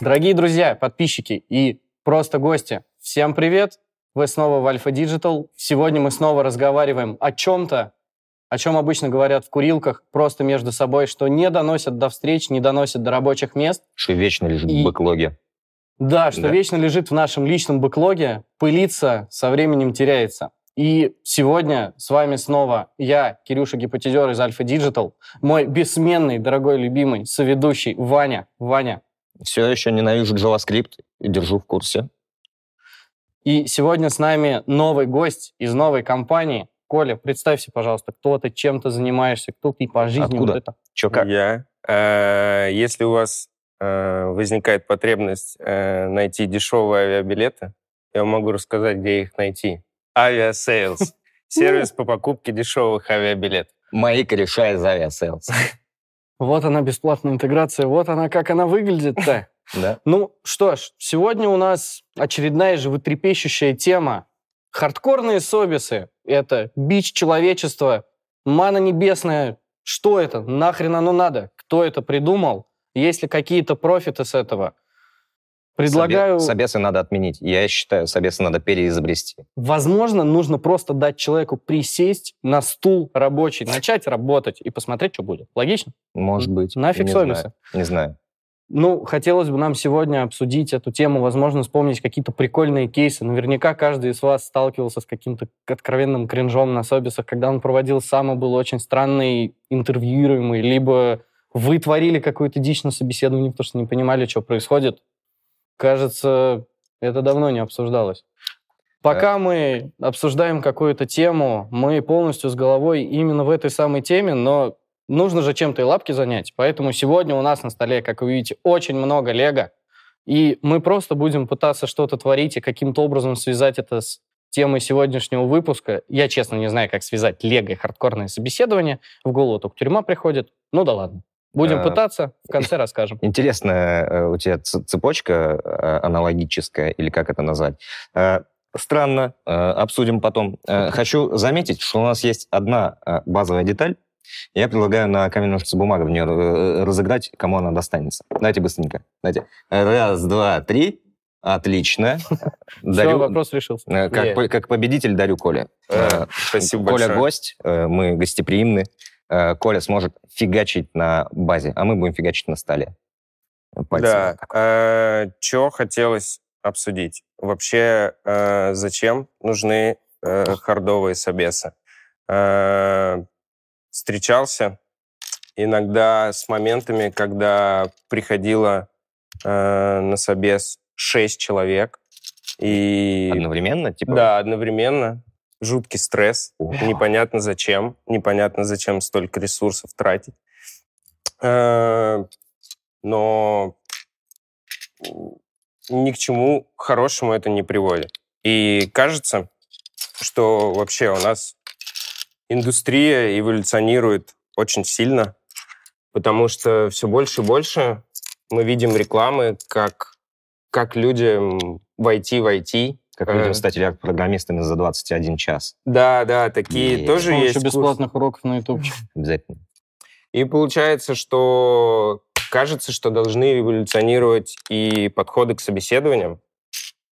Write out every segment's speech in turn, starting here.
Дорогие друзья, подписчики и просто гости, всем привет! Вы снова в Альфа Digital. Сегодня мы снова разговариваем о чем-то, о чем обычно говорят в курилках, просто между собой, что не доносят до встреч, не доносят до рабочих мест. Что вечно лежит И- в бэклоге. Да, что Да. вечно лежит в нашем личном бэклоге, пылится, со временем теряется. И сегодня с вами снова я, Кирюша Гипотезер из Альфа Digital, мой бессменный, дорогой, любимый соведущий Ваня. Ваня. Все еще ненавижу JavaScript и держу в курсе. И сегодня с нами новый гость из новой компании. Коля, представься, пожалуйста, кто ты, чем ты занимаешься, кто ты по жизни. Откуда? Вот это. Че как? Я. Э, Если у вас э, возникает потребность э, найти дешевые авиабилеты, я вам могу рассказать, где их найти. Aviasales. Сервис по покупке дешевых авиабилетов. Мои кореша из Aviasales. Вот она, бесплатная интеграция, вот она, как она выглядит-то. Да? Ну что ж, сегодня у нас очередная животрепещущая тема. Хардкорные собисы — это бич человечества, мана небесная. Что это? Нахрен оно надо? Кто это придумал? Есть ли какие-то профиты с этого? Предлагаю... Собе- Собесы надо отменить. Я считаю, собесы надо переизобрести. Возможно, нужно просто дать человеку присесть на стул рабочий, начать работать и посмотреть, что будет. Логично? Может быть. Нафиг не собесы. знаю. Не знаю. Ну, хотелось бы нам сегодня обсудить эту тему, возможно, вспомнить какие-то прикольные кейсы. Наверняка каждый из вас сталкивался с каким-то откровенным кринжом на Собисах, когда он проводил сам и был очень странный, интервьюируемый, либо вы творили какую-то дичь на собеседовании, потому что не понимали, что происходит. Кажется, это давно не обсуждалось. Пока мы обсуждаем какую-то тему, мы полностью с головой именно в этой самой теме, но нужно же чем-то и лапки занять. Поэтому сегодня у нас на столе, как вы видите, очень много лего. И мы просто будем пытаться что-то творить и каким-то образом связать это с темой сегодняшнего выпуска. Я, честно, не знаю, как связать лего и хардкорное собеседование. В голову только тюрьма приходит. Ну да ладно. Будем А, пытаться, в конце расскажем. Интересная э, у тебя цепочка э, аналогическая, или как это назвать. Э, Странно, э, обсудим потом. Э, Хочу заметить, что у нас есть одна э, базовая деталь. Я предлагаю на камень, ножницы, бумага в нее э, разыграть, кому она достанется. Давайте быстренько. Давайте. Раз, два, три. Отлично. Все, вопрос решился. э, как, по- как победитель дарю Коле. Э, Э, Спасибо Коля большое. гость, э, мы гостеприимны. Э, Коля сможет фигачить на базе, а мы будем фигачить на столе. Пальцем. Да. Что хотелось обсудить? Вообще, э, зачем нужны э, хардовые собесы? Э, Встречался иногда с моментами, когда приходило э, на собес 6 человек. И Одновременно, типа? Да, одновременно. Жуткий стресс. О. Непонятно зачем. Непонятно, зачем столько ресурсов тратить. Э, Но ни к чему хорошему это не приводит. И кажется, что вообще у нас индустрия эволюционирует очень сильно, потому что все больше и больше мы видим рекламы, как, как людям войти в IT, Как людям Э. стать программистами за 21 час. Да, да, такие Есть. тоже Еще есть. курсы. бесплатных уроков на YouTube. Обязательно. И получается, что кажется, что должны эволюционировать и подходы к собеседованиям,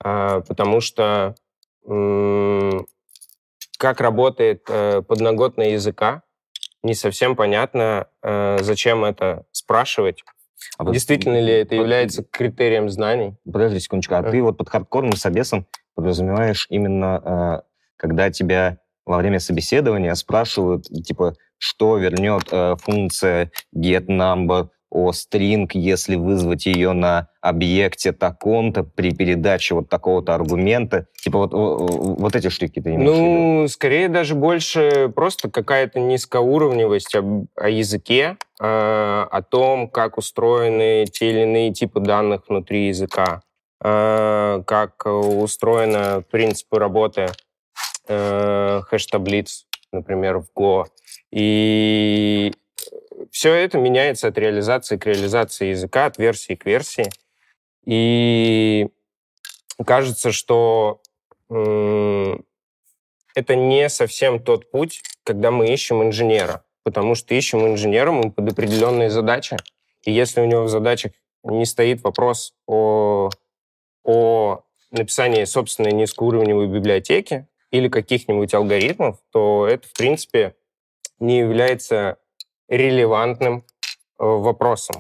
а, потому что как работает э, подноготная языка, не совсем понятно, э, зачем это спрашивать. А вот- Действительно ли это под- является критерием знаний? Подожди секундочку. А Э. ты вот под хардкорным собесом подразумеваешь именно, э, когда тебя во время собеседования спрашивают, типа, что вернет э, функция getNumber о string, если вызвать ее на объекте таком-то при передаче вот такого-то аргумента. Типа вот, о- о- вот эти штуки ты имеешь? Ну, скорее даже больше просто какая-то низкоуровневость об- о языке, э, о том, как устроены те или иные типы данных внутри языка, как устроены принципы работы э, хэш-таблиц, например, в Go. И все это меняется от реализации к реализации языка, от версии к версии. И кажется, что это не совсем тот путь, когда мы ищем инженера. Потому что ищем инженера мы под определенные задачи. И если у него в задачах не стоит вопрос о, о написании собственной низкоуровневой библиотеки или каких-нибудь алгоритмов, то это, в принципе, не является релевантным э, вопросом.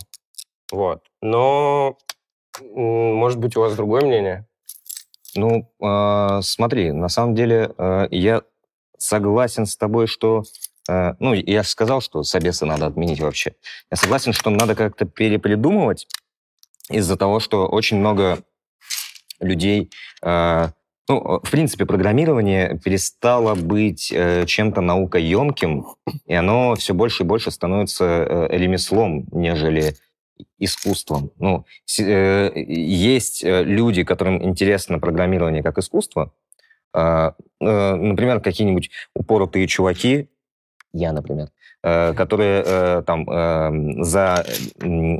Вот. Но, может быть, у вас другое мнение? Ну, э, смотри, на самом деле э, я согласен с тобой, что... Э, ну, я же сказал, что собесы надо отменить вообще. Я согласен, что надо как-то перепридумывать из-за того, что очень много людей... Э, ну, в принципе, программирование перестало быть э, чем-то наукоемким, и оно все больше и больше становится э, ремеслом, нежели искусством. Ну, э, есть э, люди, которым интересно программирование как искусство. Э, э, например, какие-нибудь упоротые чуваки, я, например, э, которые э, там э, за э,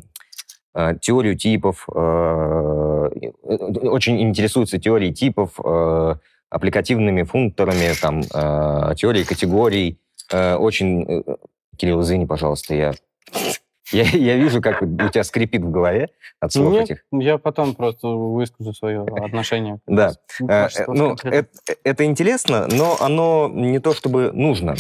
теорию типов, э, э, очень интересуются теорией типов, э, аппликативными функторами, там, э, теорией категорий. Э, очень... Э, Кирилл, извини, пожалуйста, я я, я вижу, как у тебя скрипит в голове от слов Нет, этих. я потом просто выскажу свое отношение. Да. Э, э, ну, это, это интересно, но оно не то чтобы нужно.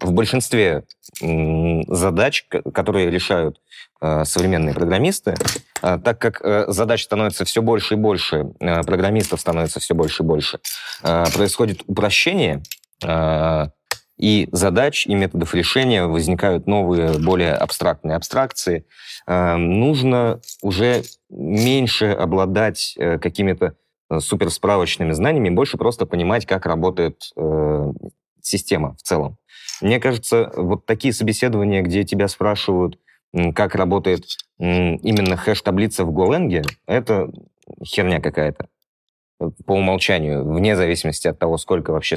В большинстве задач, которые решают э, современные программисты, так как задач становится все больше и больше, программистов становится все больше и больше, происходит упрощение, и задач, и методов решения возникают новые, более абстрактные абстракции. Э, нужно уже меньше обладать э, какими-то э, суперсправочными знаниями, больше просто понимать, как работает система в целом. Мне кажется, вот такие собеседования, где тебя спрашивают, как работает именно хэш-таблица в Голенге, это херня какая-то по умолчанию, вне зависимости от того, сколько вообще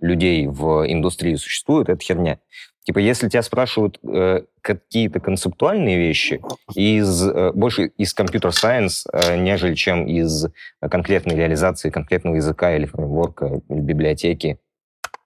людей в индустрии существует, это херня. Типа, если тебя спрашивают э, какие-то концептуальные вещи, из, э, больше из компьютер-сайенс, э, нежели чем из конкретной реализации конкретного языка или фреймворка, или библиотеки,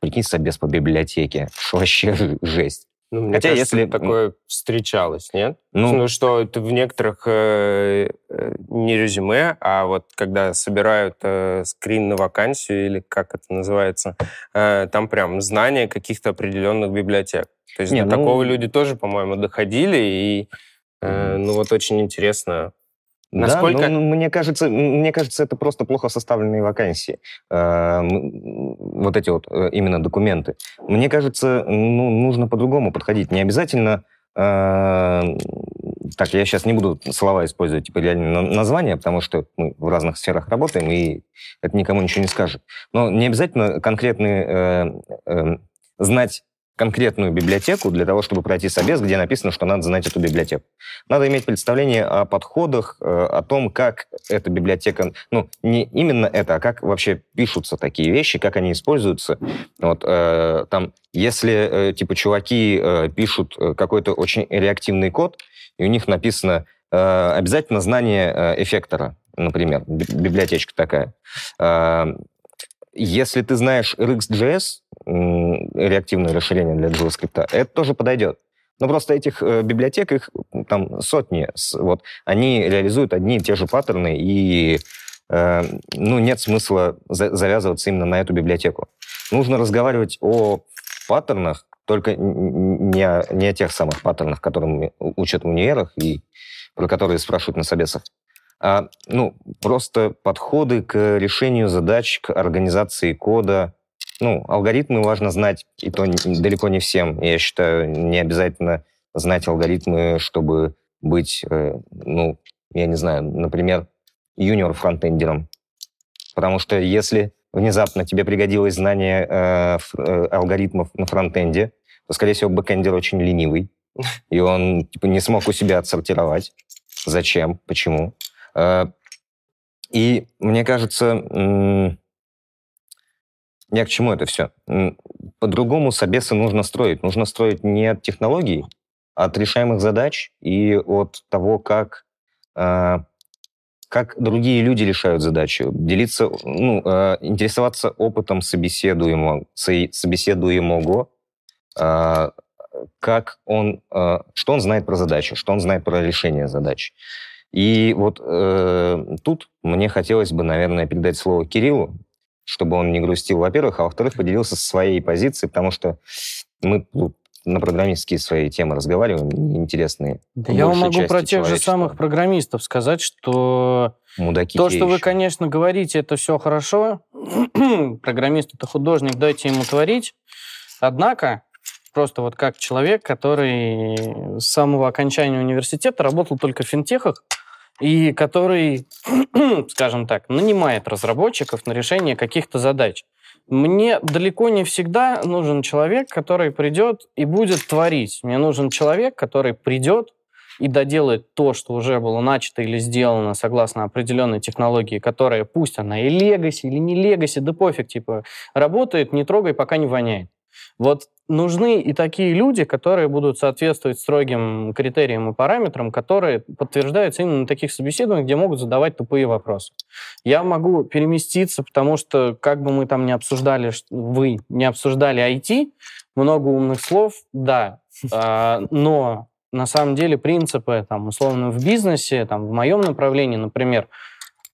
прикинь, собес по библиотеке, вообще жесть. Ну, мне Хотя кажется, если такое встречалось, нет? Ну, ну что это в некоторых э, э, не резюме, а вот когда собирают э, скрин на вакансию или как это называется, э, там прям знания каких-то определенных библиотек. То есть нет, до ну... такого люди тоже, по-моему, доходили и э, ну вот очень интересно Насколько... Да, ну, мне кажется, мне кажется, это просто плохо составленные вакансии. Э, вот эти вот э, именно документы. Мне кажется, ну, нужно по-другому подходить. Не обязательно... Э, так, я сейчас не буду слова использовать, типа реальные названия, потому что мы в разных сферах работаем, и это никому ничего не скажет. Но не обязательно конкретные э, э, знать конкретную библиотеку для того, чтобы пройти собес, где написано, что надо знать эту библиотеку. Надо иметь представление о подходах, э, о том, как эта библиотека, ну, не именно это, а как вообще пишутся такие вещи, как они используются. Вот, э, там, если, э, типа, чуваки э, пишут э, какой-то очень реактивный код, и у них написано э, обязательно знание э, эффектора, например, библиотечка такая. Э, если ты знаешь RxJS, реактивное расширение для JavaScript, это тоже подойдет. Но просто этих э, библиотек, их там сотни, вот, они реализуют одни и те же паттерны, и э, ну, нет смысла за завязываться именно на эту библиотеку. Нужно разговаривать о паттернах, только не о, не о тех самых паттернах, которым учат в универах и про которые спрашивают на собесах, а, ну, просто подходы к решению задач, к организации кода. Ну, алгоритмы важно знать, и то далеко не всем. Я считаю, не обязательно знать алгоритмы, чтобы быть, э, ну, я не знаю, например, junior-фронтендером. Потому что если внезапно тебе пригодилось знание э, э, алгоритмов на фронтенде, то, скорее всего, бэкендер очень ленивый, и он типа, не смог у себя отсортировать. Зачем? Почему? И мне кажется, я к чему это все? По-другому собесы нужно строить. Нужно строить не от технологий, а от решаемых задач и от того, как, э, как другие люди решают задачу. Делиться, ну, э, интересоваться опытом собеседуемого, собеседуемого, как он, э, что он знает про задачу, что он знает про решение задач. И вот э, тут мне хотелось бы, наверное, передать слово Кириллу, чтобы он не грустил, во-первых, а во-вторых, поделился своей позицией, потому что мы ну, на программистские свои темы разговариваем, интересные. Да я вам могу про тех же самых программистов сказать, что Мудаки то, что вы, конечно, говорите, это все хорошо. Программист это художник, дайте ему творить. Однако, просто вот как человек, который с самого окончания университета работал только в финтехах, и который, скажем так, нанимает разработчиков на решение каких-то задач. Мне далеко не всегда нужен человек, который придет и будет творить. Мне нужен человек, который придет и доделает то, что уже было начато или сделано согласно определенной технологии, которая, пусть она и легаси, или не легаси, да пофиг, типа, работает, не трогай, пока не воняет. Вот нужны и такие люди, которые будут соответствовать строгим критериям и параметрам, которые подтверждаются именно на таких собеседованиях, где могут задавать тупые вопросы. Я могу переместиться, потому что, как бы мы там не обсуждали, вы не обсуждали IT, много умных слов, да, а, но на самом деле принципы, там, условно, в бизнесе, там, в моем направлении, например,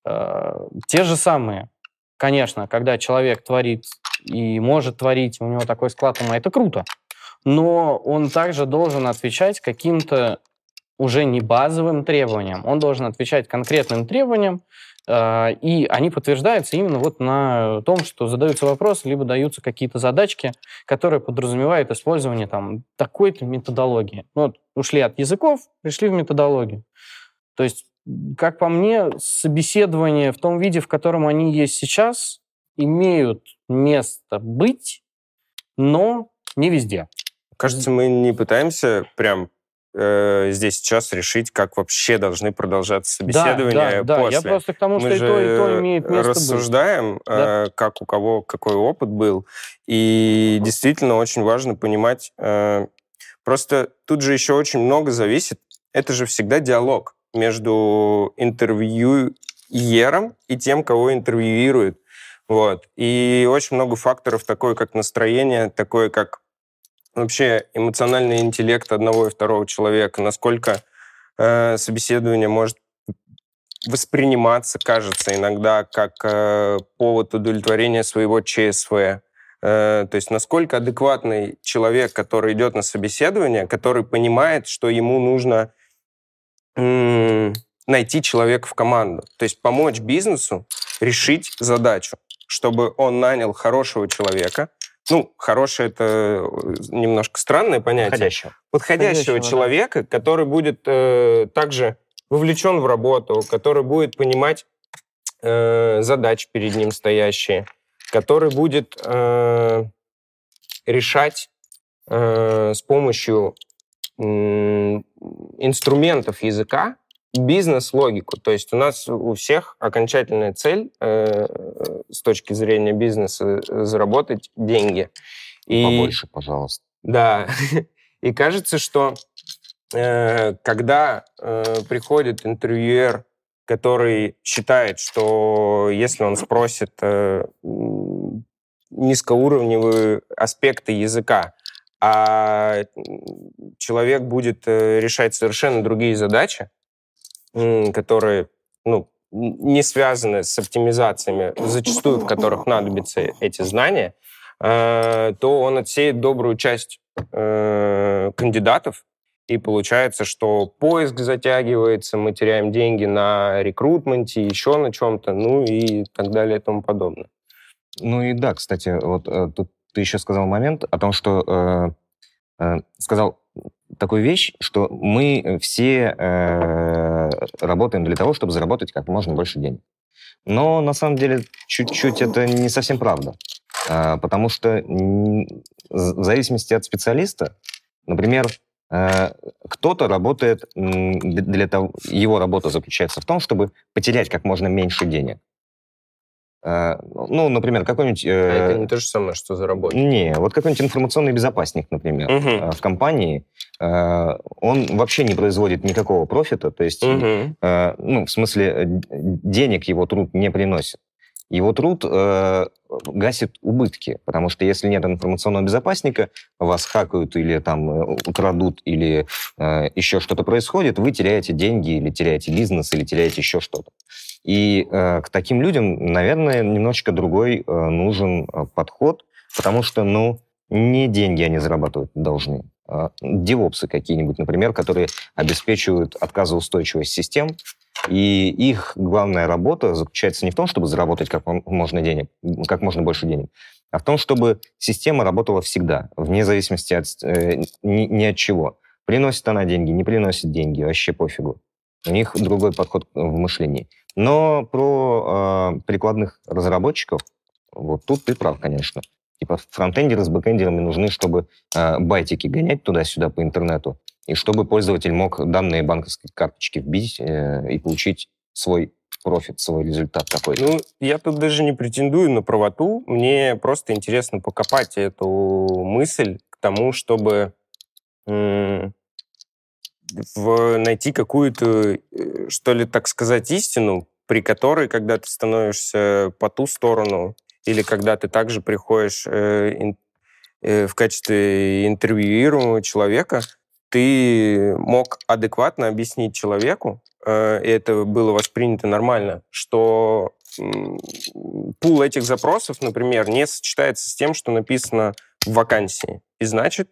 э, те же самые. Конечно, когда человек творит и может творить, у него такой склад ума, это круто. Но он также должен отвечать каким-то уже не базовым требованиям, он должен отвечать конкретным требованиям, э, и они подтверждаются именно вот на том, что задаются вопросы, либо даются какие-то задачки, которые подразумевают использование там такой-то методологии. Ну, вот ушли от языков, пришли в методологию. То есть, как по мне, собеседование в том виде, в котором они есть сейчас, имеют место быть, но не везде. Кажется, мы не пытаемся прям э, здесь сейчас решить, как вообще должны продолжаться собеседования да, да, после. Да, я просто к тому, Мы что и то, и то имеет место рассуждаем, быть. Да. Э, как у кого какой опыт был, и действительно очень важно понимать. Э, просто тут же еще очень много зависит. Это же всегда диалог между интервьюером и тем, кого интервьюируют. Вот. И очень много факторов, такое как настроение, такое как вообще эмоциональный интеллект одного и второго человека, насколько э, собеседование может восприниматься, кажется, иногда как э, повод удовлетворения своего ЧСВ. Э, то есть насколько адекватный человек, который идет на собеседование, который понимает, что ему нужно найти человека в команду. То есть помочь бизнесу решить задачу чтобы он нанял хорошего человека. Ну, хороший это э, немножко странное понятие. Подходящего. Подходящего, человека, да. который будет э, также вовлечен в работу, который будет понимать э, задачи перед ним стоящие, который будет э, решать э, с помощью э, инструментов языка бизнес-логику. То есть у нас у всех окончательная цель э, с точки зрения бизнеса заработать деньги. И, Побольше, пожалуйста. Да. И кажется, что э, когда э, приходит интервьюер, который считает, что если он спросит э, низкоуровневые аспекты языка, а человек будет э, решать совершенно другие задачи, которые ну, не связаны с оптимизациями, зачастую в которых надобятся эти знания, э, то он отсеет добрую часть э, кандидатов, и получается, что поиск затягивается, мы теряем деньги на рекрутменте, еще на чем-то, ну и так далее и тому подобное. Ну и да, кстати, вот э, тут ты еще сказал момент о том, что э, э, сказал такую вещь, что мы все э, работаем для того, чтобы заработать как можно больше денег. Но на самом деле чуть-чуть это не совсем правда. Э, потому что в зависимости от специалиста, например, э, кто-то работает для того, его работа заключается в том, чтобы потерять как можно меньше денег. Э, ну, например, какой-нибудь... А это не то же самое, что заработать. Не, вот какой-нибудь информационный безопасник, например, угу. в компании, э, он вообще не производит никакого профита, то есть, угу. ну, в смысле, денег его труд не приносит. его труд э, гасит убытки, потому что если нет информационного безопасника, вас хакают или там э, украдут, или э, еще что-то происходит, вы теряете деньги, или теряете бизнес, или теряете еще что-то. И э, к таким людям, наверное, немножечко другой э, нужен э, подход, потому что, ну, не деньги они зарабатывать должны. А девопсы какие-нибудь, например, которые обеспечивают отказоустойчивость систем, и их главная работа заключается не в том, чтобы заработать как можно денег, как можно больше денег, а в том, чтобы система работала всегда, вне зависимости от э, ни, ни от чего. Приносит она деньги, не приносит деньги, вообще пофигу. У них другой подход в мышлении. Но про э, прикладных разработчиков, вот тут ты прав, конечно. Типа фронтендеры с бэкендерами нужны, чтобы э, байтики гонять туда-сюда по интернету, и чтобы пользователь мог данные банковской карточки вбить э, и получить свой профит, свой результат какой-то. Ну, я тут даже не претендую на правоту. Мне просто интересно покопать эту мысль к тому, чтобы в, найти какую-то, э, что ли, так сказать, истину, при которой, когда ты становишься по ту сторону, или когда ты также приходишь э, э, в качестве интервьюируемого человека, ты мог адекватно объяснить человеку, э, и это было воспринято нормально, что пул этих запросов, например, не сочетается с тем, что написано в вакансии. И значит,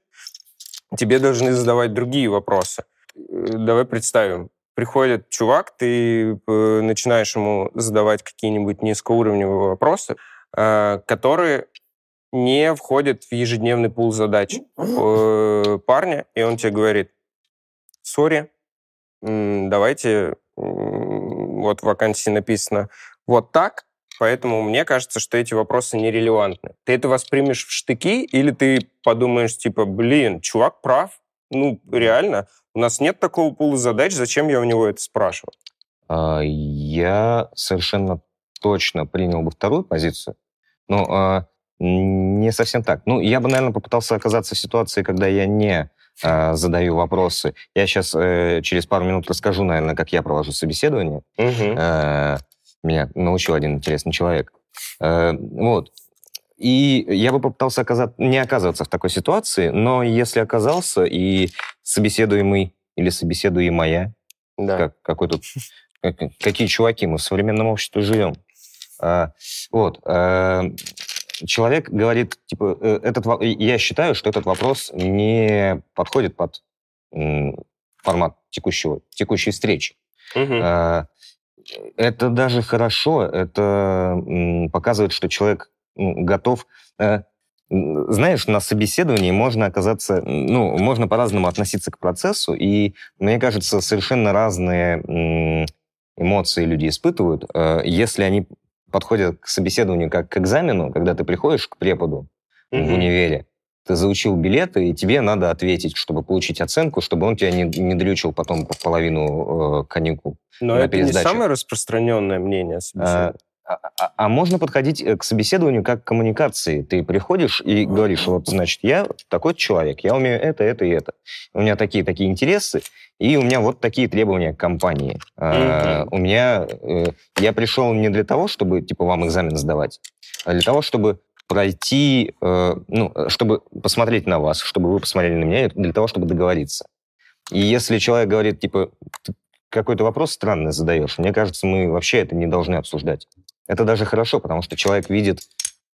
тебе должны задавать другие вопросы. Давай представим. Приходит чувак, ты начинаешь ему задавать какие-нибудь низкоуровневые вопросы, которые не входит в ежедневный пул задач э, парня, и он тебе говорит, сори, давайте, вот в вакансии написано вот так, поэтому мне кажется, что эти вопросы нерелевантны. Ты это воспримешь в штыки или ты подумаешь, типа, блин, чувак прав, ну, реально, у нас нет такого пула задач, зачем я у него это спрашиваю? А, я совершенно точно принял бы вторую позицию. Но а, не совсем так. Ну, я бы, наверное, попытался оказаться в ситуации, когда я не э, задаю вопросы. Я сейчас э, через пару минут расскажу, наверное, как я провожу собеседование. Угу. Э, меня научил один интересный человек. Э, вот. И я бы попытался оказаться, не оказываться в такой ситуации, но если оказался, и собеседуемый или собеседуемая, да. как, какой тут, какие чуваки, мы в современном обществе живем. А, вот человек говорит, типа, э, этот, я считаю, что этот вопрос не подходит под формат текущего, текущей встречи. Угу. Это даже хорошо, это показывает, что человек готов... Э, знаешь, на собеседовании можно оказаться, ну, можно по-разному относиться к процессу, и, мне кажется, совершенно разные эмоции люди испытывают, э, если они подходят к собеседованию как к экзамену, когда ты приходишь к преподу mm-hmm. в универе, ты заучил билеты, и тебе надо ответить, чтобы получить оценку, чтобы он тебя не, не дрючил потом по половину э, каникул. Но это пересдачу. не самое распространенное мнение а, а, а, а можно подходить э, к собеседованию как к коммуникации. Ты приходишь и говоришь, вот, значит, я такой человек, я умею это, это и это. У меня такие-такие интересы, и у меня вот такие требования к компании. Mm-hmm. у меня... Э, я пришел не для того, чтобы, типа, вам экзамен сдавать, а для того, чтобы пройти, э, ну, чтобы посмотреть на вас, чтобы вы посмотрели на меня, для того, чтобы договориться. И если человек говорит, типа, какой-то вопрос странный задаешь, мне кажется, мы вообще это не должны обсуждать. Это даже хорошо, потому что человек видит,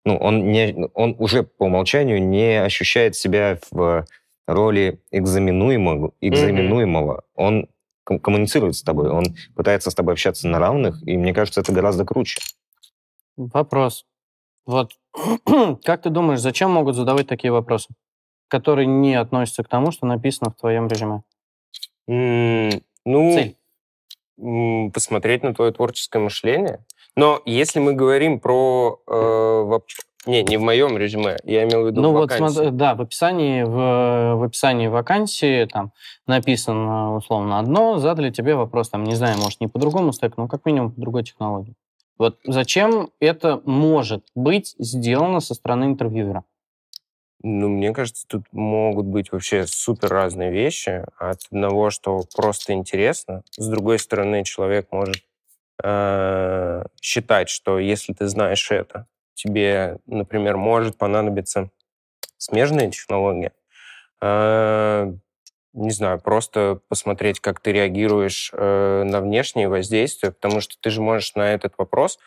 ну, он, не, он уже по умолчанию не ощущает себя в роли экзаменуемого, экзаменуемого. Mm-hmm. Он коммуницирует с тобой, он пытается с тобой общаться на равных, и мне кажется, это гораздо круче. Вопрос. Вот как ты думаешь, зачем могут задавать такие вопросы, которые не относятся к тому, что написано в твоем резюме? Mm, ну, Цель посмотреть на твое творческое мышление. Но если мы говорим про... Э, не, не в моем резюме, я имел в виду ну, в вакансии. Вот, смотри, да, в описании, в, в описании вакансии там написано условно одно, задали тебе вопрос, там, не знаю, может, не по-другому стек, но как минимум по другой технологии. Вот зачем это может быть сделано со стороны интервьюера? Ну, мне кажется, тут могут быть вообще супер разные вещи. От одного, что просто интересно. С другой стороны, человек может э, считать, что если ты знаешь это, тебе, например, может понадобиться смежная технология, э, не знаю, просто посмотреть, как ты реагируешь э, на внешние воздействия, потому что ты же можешь на этот вопрос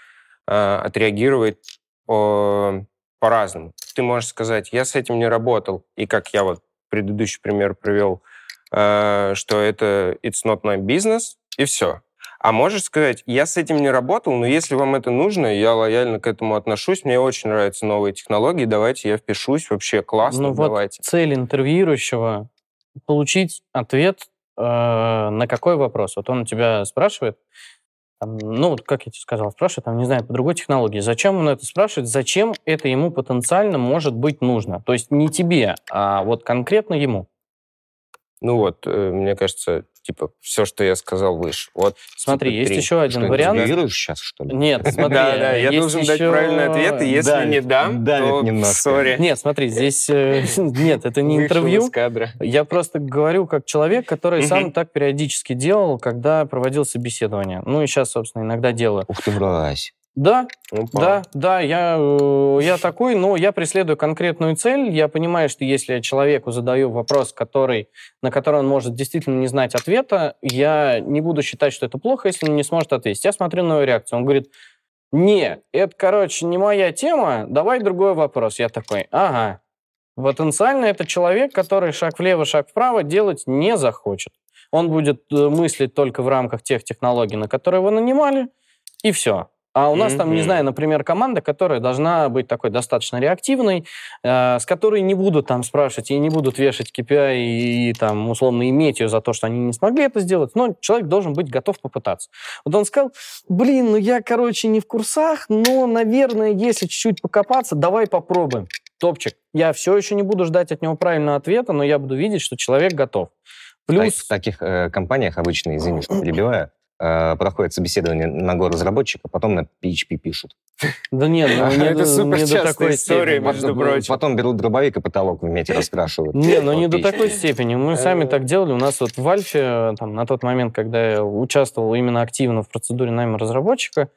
отреагировать по- по-разному. Ты можешь сказать, я с этим не работал, и как я вот предыдущий пример привел, что это it's not my business, и все. А можешь сказать, я с этим не работал, но если вам это нужно, я лояльно к этому отношусь, мне очень нравятся новые технологии, давайте я впишусь, вообще классно, Ну вот давайте. цель интервьюирующего получить ответ э, на какой вопрос. Вот он у тебя спрашивает, там, ну, вот как я тебе сказал, спрашивает, там, не знаю, по другой технологии. Зачем он это спрашивает? Зачем это ему потенциально может быть нужно? То есть не тебе, а вот конкретно ему. Ну вот, э, мне кажется, типа, все, что я сказал выше. Вот, Смотри, типа, есть три. еще один Что, вариант. интервьюируешь сейчас, что ли? Нет, смотри. Да, да, я должен дать правильный ответ, и если Давит, не дам, давит то немножко. сори. Нет, смотри, здесь... э, Нет, это не интервью. Я просто говорю как человек, который сам так периодически делал, когда проводил собеседование. Ну и сейчас, собственно, иногда делаю. Ух ты, мразь. Да, Опа. да, да, я, э, я такой, но я преследую конкретную цель. Я понимаю, что если я человеку задаю вопрос, который, на который он может действительно не знать ответа, я не буду считать, что это плохо, если он не сможет ответить. Я смотрю на его реакцию. Он говорит, не, это, короче, не моя тема, давай другой вопрос. Я такой, ага. Потенциально это человек, который шаг влево, шаг вправо делать не захочет. Он будет э, мыслить только в рамках тех технологий, на которые его нанимали, и все. А у нас там, не знаю, например, команда, которая должна быть такой достаточно реактивной, э, с которой не будут там спрашивать и не будут вешать KPI и, там условно иметь ее за то, что они не смогли это сделать, но человек должен быть готов попытаться. Вот он сказал, блин, ну я, короче, не в курсах, но, наверное, если чуть-чуть покопаться, давай попробуем. Топчик. Я все еще не буду ждать от него правильного ответа, но я буду видеть, что человек готов. Плюс... В таких э, компаниях обычно, извини, что перебиваю, э, проходит собеседование на горазработчика, потом на PHP пишут. Да нет, ну, не, Это до- супер не до такой история, степени. между потом, прочим. потом берут дробовик и потолок в мете раскрашивают. Не, ну не до такой степени. Мы сами Э. так делали. У нас вот в Альфе, там, на тот момент, когда я участвовал именно активно в процедуре найма разработчика,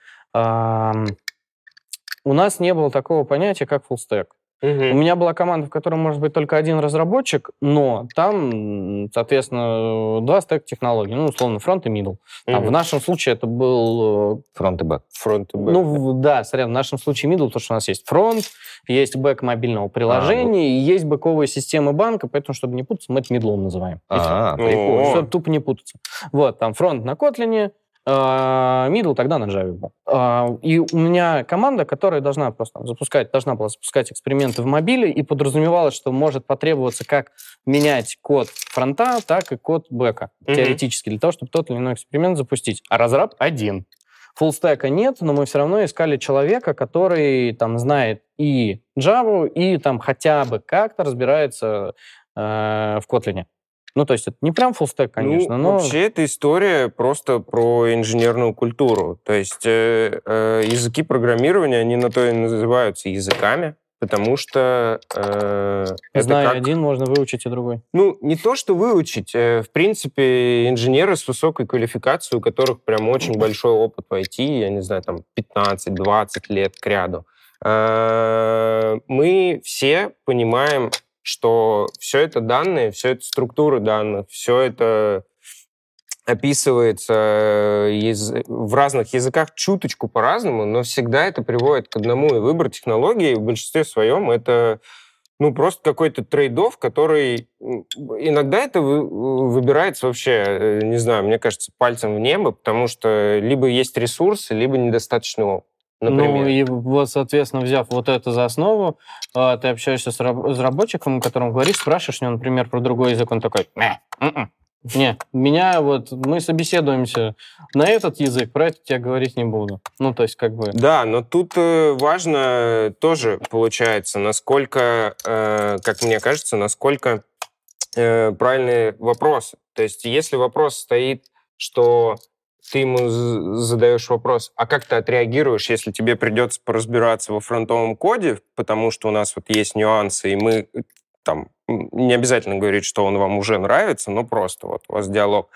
у нас не было такого понятия, как full stack. У Мгм. меня была команда, в которой может быть только один разработчик, но там, соответственно, два стека технологий, ну, условно, фронт и middle. Там, Мгм. в нашем случае это был Фронт и бэк. Фронт и бэк. ну, да, сорян, в нашем случае middle, потому что у нас есть фронт, есть бэк мобильного приложения, и есть бэковые системы банка, поэтому, чтобы не путаться, мы это middle называем. А, прикольно. Чтобы тупо не путаться. Вот, там фронт на Kotlin, а, middle тогда на Java был. А, И у меня команда, которая должна просто запускать, должна была запускать эксперименты в мобиле, и подразумевалось, что может потребоваться как менять код фронта, так и код бэка, Мгм. теоретически, для того, чтобы тот или иной эксперимент запустить. А разраб один. Фуллстека нет, но мы все равно искали человека, который там знает и Java, и там хотя бы как-то разбирается э, в Kotlin. Ну, то есть это не прям фуллстек, конечно, ну, но... вообще эта история просто про инженерную культуру. То есть э, э, языки программирования, они на то и называются языками, потому что э, Зная как... один, можно выучить и другой. Ну, не то, что выучить. э, В принципе, инженеры с высокой квалификацией, у которых прям очень большой опыт в IT, я не знаю, там 15-20 лет к ряду, э, мы все понимаем, что все это данные, все это структуры данных, все это описывается э, яз- в разных языках чуточку по-разному, но всегда это приводит к одному, и выбор технологии в большинстве своем это ну, просто какой-то трейдов, который иногда это вы- выбирается вообще, э, не знаю, мне кажется, пальцем в небо, потому что либо есть ресурсы, либо недостаточно опыта. Например. Ну, и вот, соответственно, взяв вот это за основу, э, ты общаешься с раб- разработчиком, которому говоришь, спрашиваешь него, например, про другой язык, он такой, «Не, м-м». не, меня вот, мы собеседуемся на этот язык, про это я говорить не буду. Ну, то есть, как бы... Да, но тут э, важно тоже, получается, насколько, э, как мне кажется, насколько э, правильные вопросы. То есть если вопрос стоит, что ты ему задаешь вопрос, а как ты отреагируешь, если тебе придется поразбираться во фронтовом коде, потому что у нас вот есть нюансы, и мы там не обязательно говорить, что он вам уже нравится, но просто вот у вас диалог.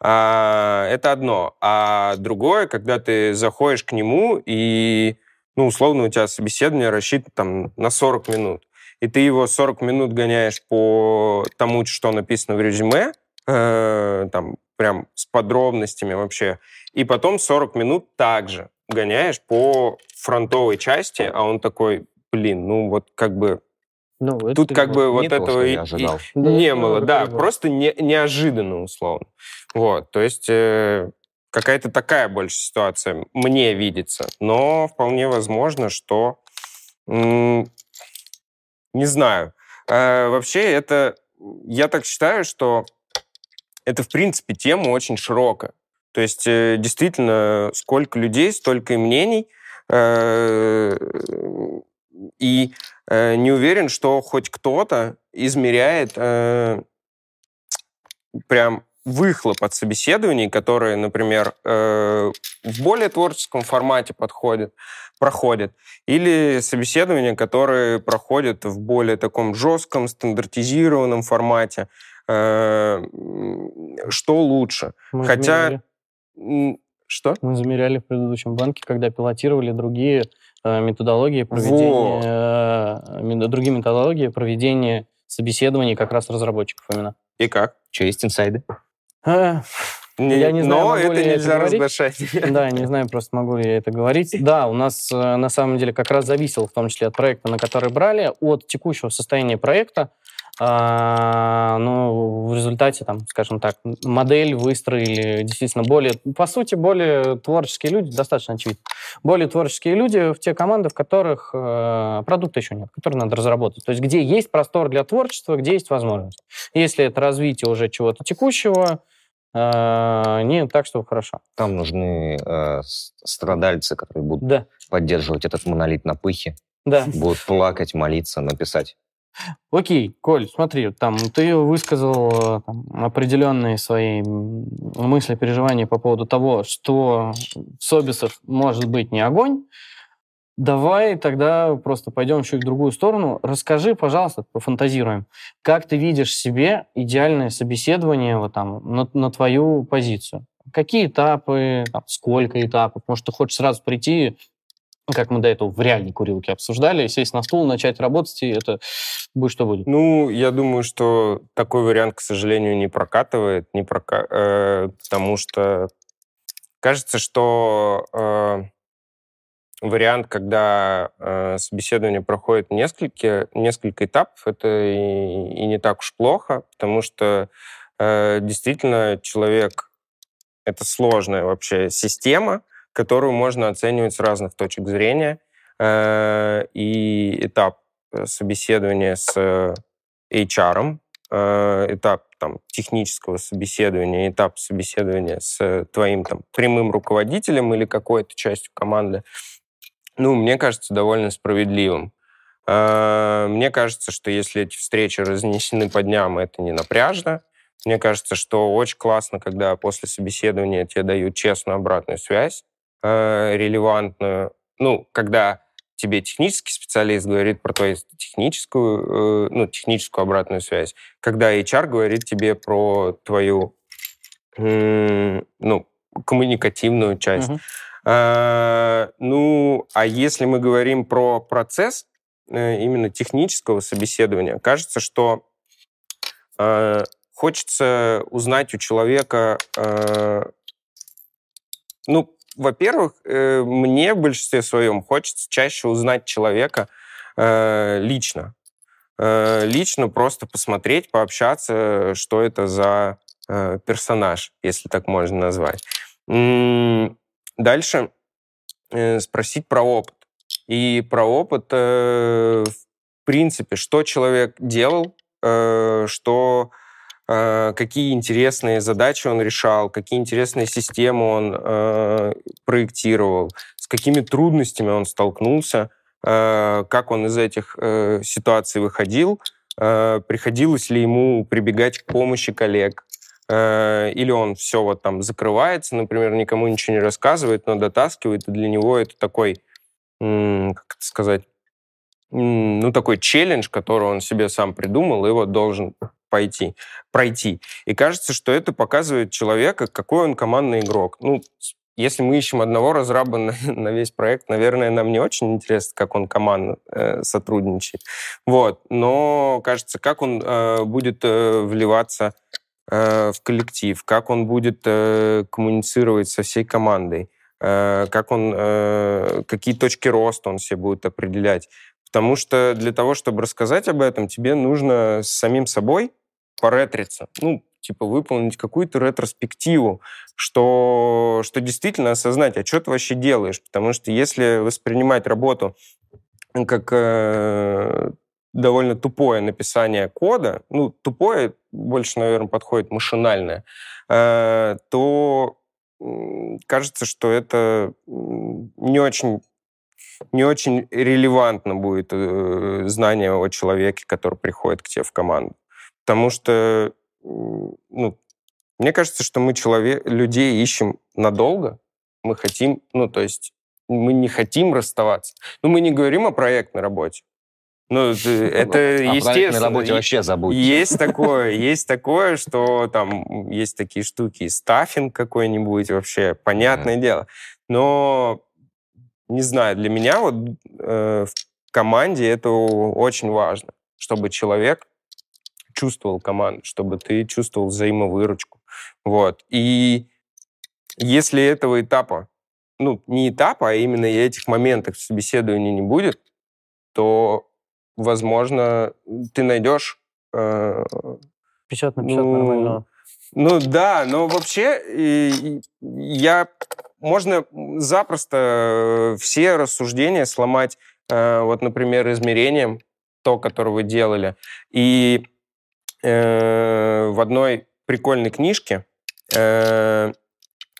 А, это одно. А другое, когда ты заходишь к нему и, ну, условно, у тебя собеседование рассчитано там на 40 минут, и ты его 40 минут гоняешь по тому, что написано в резюме, э, там, прям с подробностями вообще, и потом 40 минут также гоняешь по фронтовой части, а он такой, блин, ну вот как бы ну, Тут как бы вот этого и, и не было, да, просто не, неожиданно условно. Вот, то есть э, какая-то такая больше ситуация мне видится, но вполне возможно, что не знаю. Э, вообще это, я так считаю, что это в принципе тема очень широкая. То есть э, действительно сколько людей, столько и мнений. Э, и э, не уверен, что хоть кто-то измеряет прям выхлоп от собеседований, которые, например, в более творческом формате подходят, проходят, или собеседования, которые проходят в более таком жестком, стандартизированном формате. Э, что лучше? Мы Хотя... Измеряли. Что? Мы замеряли в предыдущем банке, когда пилотировали другие Э, методологии проведения. Э, другие методологии проведения собеседований как раз разработчиков именно. И как? Что, есть инсайды? А, не, я не знаю, но это нельзя это разглашать. Да, не знаю, просто могу ли я это говорить. Да, у нас на самом деле как раз зависело, в том числе от проекта, на который брали, от текущего состояния проекта, а, ну, в результате, там, скажем так, модель выстроили действительно более, по сути, более творческие люди, достаточно очевидно, более творческие люди в те команды, в которых э, продукта еще нет, которые надо разработать. То есть где есть простор для творчества, где есть возможность. Если это развитие уже чего-то текущего, э, не так, что хорошо. Там нужны э, страдальцы, которые будут да. поддерживать этот монолит на пыхе, да. будут плакать, молиться, написать Окей, Коль, смотри, там ты высказал э, там, определенные свои мысли, переживания по поводу того, что Собисов может быть не огонь. Давай тогда просто пойдем чуть в другую сторону. Расскажи, пожалуйста, пофантазируем, как ты видишь себе идеальное собеседование вот там, на, на твою позицию? Какие этапы, там, сколько этапов? Может, ты хочешь сразу прийти как мы до этого в реальной курилке обсуждали, сесть на стул, начать работать, и это будет что будет. Ну, я думаю, что такой вариант, к сожалению, не прокатывает, не прока... э, потому что кажется, что э, вариант, когда э, собеседование проходит несколько, несколько этапов, это и, и не так уж плохо, потому что э, действительно человек это сложная вообще система, которую можно оценивать с разных точек зрения. Э, и этап э, собеседования с HR, э, этап там, технического собеседования, этап собеседования с твоим там, прямым руководителем или какой-то частью команды, ну, мне кажется, довольно справедливым. Мне кажется, что если эти встречи разнесены по дням, это не напряжно. Мне кажется, что очень классно, когда после собеседования тебе дают честную обратную связь, э, релевантную. Ну, когда тебе технический специалист говорит про твою техническую, э, ну, техническую обратную связь, когда HR говорит тебе про твою, э, ну, коммуникативную часть. Uh-huh. А, ну, а если мы говорим про процесс э, именно технического собеседования, кажется, что э, хочется узнать у человека, э, ну, во-первых, э, мне в большинстве своем хочется чаще узнать человека э, лично. Э, лично просто посмотреть, пообщаться, что это за персонаж, если так можно назвать. Дальше спросить про опыт. И про опыт, в принципе, что человек делал, что какие интересные задачи он решал, какие интересные системы он э, проектировал, с какими трудностями он столкнулся, э, как он из этих э, ситуаций выходил, э, приходилось ли ему прибегать к помощи коллег, э, или он все вот там закрывается, например, никому ничего не рассказывает, но дотаскивает, и для него это такой, как это сказать, ну, такой челлендж, который он себе сам придумал, и вот должен пойти, пройти. И кажется, что это показывает человека, какой он командный игрок. Ну, если мы ищем одного разраба на, на весь проект, наверное, нам не очень интересно, как он командно э, сотрудничает. Вот. Но кажется, как он э, будет э, вливаться э, в коллектив, как он будет э, коммуницировать со всей командой, э, как он, э, какие точки роста он себе будет определять. Потому что для того, чтобы рассказать об этом, тебе нужно с самим собой поретриться. Ну, типа выполнить какую-то ретроспективу, что, что действительно осознать, а что ты вообще делаешь. Потому что если воспринимать работу как э, довольно тупое написание кода, ну, тупое больше, наверное, подходит машинальное, э, то кажется, что это не очень не очень релевантно будет э, знание о человеке, который приходит к тебе в команду. Потому что, ну, мне кажется, что мы человек, людей ищем надолго. Мы хотим, ну, то есть мы не хотим расставаться. Ну, мы не говорим о проектной работе. Ну, это о естественно. работе вообще забудьте. Есть такое, есть такое, что там есть такие штуки, стаффинг какой-нибудь вообще, понятное mm. дело. Но не знаю, для меня вот э, в команде это очень важно, чтобы человек чувствовал команду, чтобы ты чувствовал взаимовыручку. Вот. И если этого этапа, ну, не этапа, а именно этих моментов собеседования не будет, то, возможно, ты найдешь... Э, 50 на 50 ну, нормально. Ну да, но вообще и, я можно запросто э, все рассуждения сломать, э, вот, например, измерением, то, которое вы делали. И э, в одной прикольной книжке э,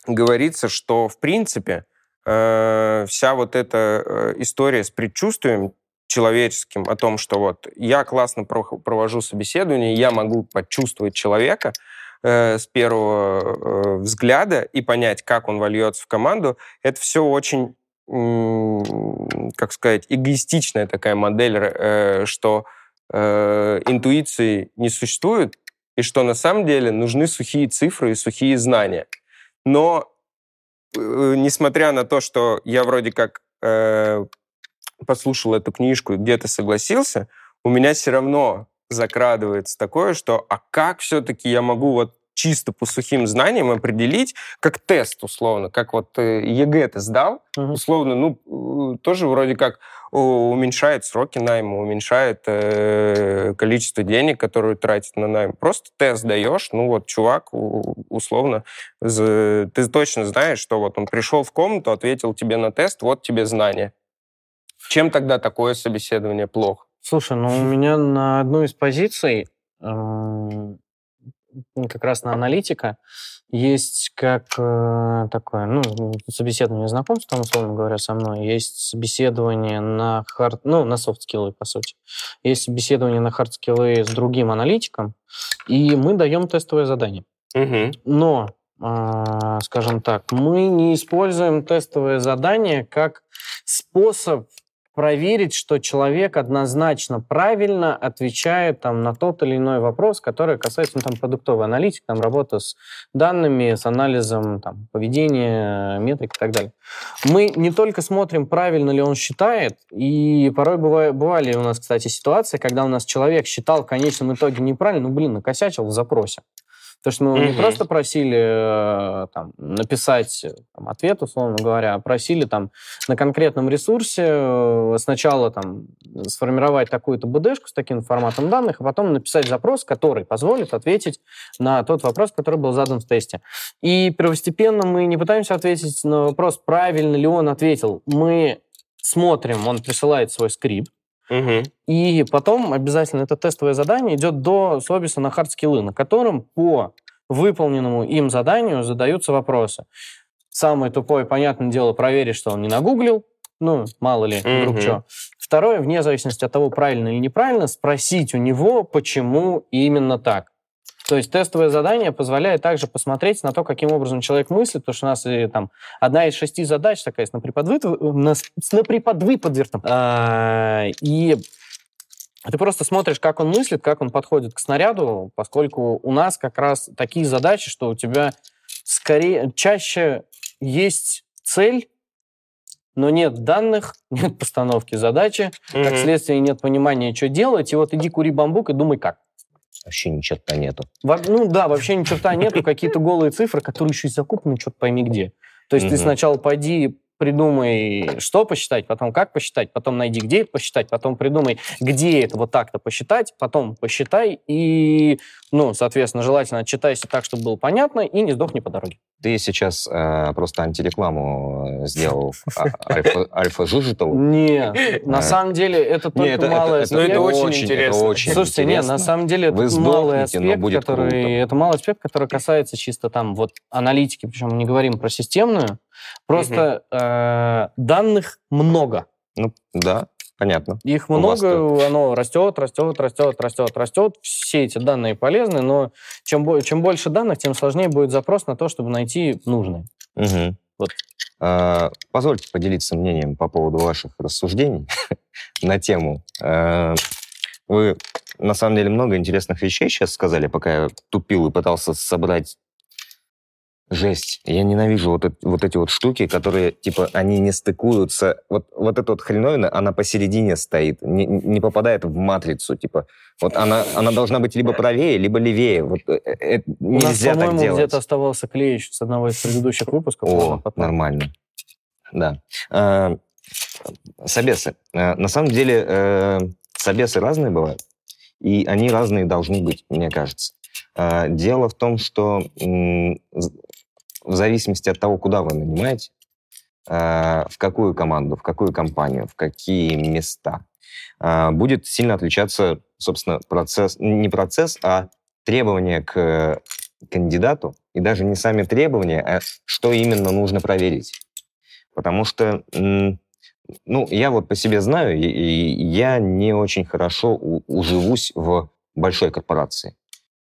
говорится, что, в принципе, э, вся вот эта история с предчувствием человеческим о том, что вот я классно провожу собеседование, я могу почувствовать человека, с первого взгляда и понять, как он вольется в команду, это все очень, как сказать, эгоистичная такая модель, что э, интуиции не существует, и что на самом деле нужны сухие цифры и сухие знания. Но э, несмотря на то, что я вроде как э, послушал эту книжку и где-то согласился, у меня все равно закрадывается такое, что а как все-таки я могу вот чисто по сухим знаниям определить, как тест, условно, как вот э, ЕГЭ ты сдал, uh-huh. условно, ну, э, тоже вроде как уменьшает сроки найма, уменьшает э, количество денег, которые тратит на найм. Просто тест даешь, ну вот чувак, условно, ты точно знаешь, что вот он пришел в комнату, ответил тебе на тест, вот тебе знания. Чем тогда такое собеседование плохо? Слушай, ну у меня на одну из позиций как раз на аналитика есть как э, такое, ну, собеседование знакомства, условно говоря, со мной. Есть собеседование на хард, ну, на софт-скиллы, по сути. Есть собеседование на хард-скиллы с другим аналитиком, и мы даем тестовое задание. Угу. Но э, скажем так, мы не используем тестовое задание как способ проверить, что человек однозначно правильно отвечает там, на тот или иной вопрос, который касается ну, там, продуктовой аналитики, там, работы с данными, с анализом там, поведения, метрик и так далее. Мы не только смотрим, правильно ли он считает, и порой бывали, бывали у нас, кстати, ситуации, когда у нас человек считал в конечном итоге неправильно, ну, блин, накосячил в запросе. То есть мы mm-hmm. не просто просили э, там, написать там, ответ, условно говоря, а просили там, на конкретном ресурсе э, сначала там, сформировать такую-то БДшку с таким форматом данных, а потом написать запрос, который позволит ответить на тот вопрос, который был задан в тесте. И первостепенно мы не пытаемся ответить на вопрос, правильно ли он ответил. Мы смотрим, он присылает свой скрипт, Угу. И потом обязательно это тестовое задание идет до собеса на хардскиллы, на котором по выполненному им заданию задаются вопросы. Самое тупое, понятное дело, проверить, что он не нагуглил, ну, мало ли, вдруг угу. что. Второе, вне зависимости от того, правильно или неправильно, спросить у него, почему именно так. То есть тестовое задание позволяет также посмотреть на то, каким образом человек мыслит, потому что у нас и, там одна из шести задач такая с наприподвы- на, с наприподвыподвертом. А, и ты просто смотришь, как он мыслит, как он подходит к снаряду, поскольку у нас как раз такие задачи, что у тебя скорее чаще есть цель, но нет данных, нет постановки задачи, как Мгм. следствие нет понимания, что делать, и вот иди кури бамбук и думай как. Вообще ни черта нету. Во- ну да, вообще ни черта нету, какие-то голые цифры, которые еще и закупаны, что-то пойми где. То есть ты сначала пойди придумай, что посчитать, потом как посчитать, потом найди, где это посчитать, потом придумай, где это вот так-то посчитать, потом посчитай и, ну, соответственно, желательно отчитайся так, чтобы было понятно, и не сдохни по дороге. Ты сейчас э, просто антирекламу э, сделал а- альфа, Жижитову. Не, на самом деле это только малый это- аспект. Это очень интересно. Слушайте, не, на самом деле это малый аспект, который, это малый аспект, который касается чисто там вот аналитики, причем мы не говорим про системную, просто э, данных много. Ну, да, понятно. Их У много, оно растет, растет, растет, растет, растет. Все эти данные полезны, но чем, чем больше данных, тем сложнее будет запрос на то, чтобы найти нужные. Мгм. Вот. А, Позвольте поделиться мнением по поводу ваших рассуждений на тему. А, Вы, на самом деле, много интересных вещей сейчас сказали, пока я тупил и пытался собрать жесть. Я ненавижу вот, эт- вот эти вот штуки, которые, типа, они не стыкуются. Вот, вот эта вот хреновина, она посередине стоит, не, не попадает в матрицу, типа. Вот она, она должна быть либо правее, либо левее. Вот э, э, У нас, нельзя так по-моему, делать. где-то оставался клей еще с одного из предыдущих выпусков. О, нормально. Да. А, Собесы. А, На самом деле, э, собесы разные бывают, и они разные должны быть, мне кажется. А, Дело в том, что в зависимости от того, куда вы нанимаете, а, в какую команду, в какую компанию, в какие места, а, будет сильно отличаться, собственно, процесс, не процесс, а требования к кандидату, и даже не сами требования, а что именно нужно проверить. Потому что, ну, я вот по себе знаю, и, я не очень хорошо уживусь в большой корпорации.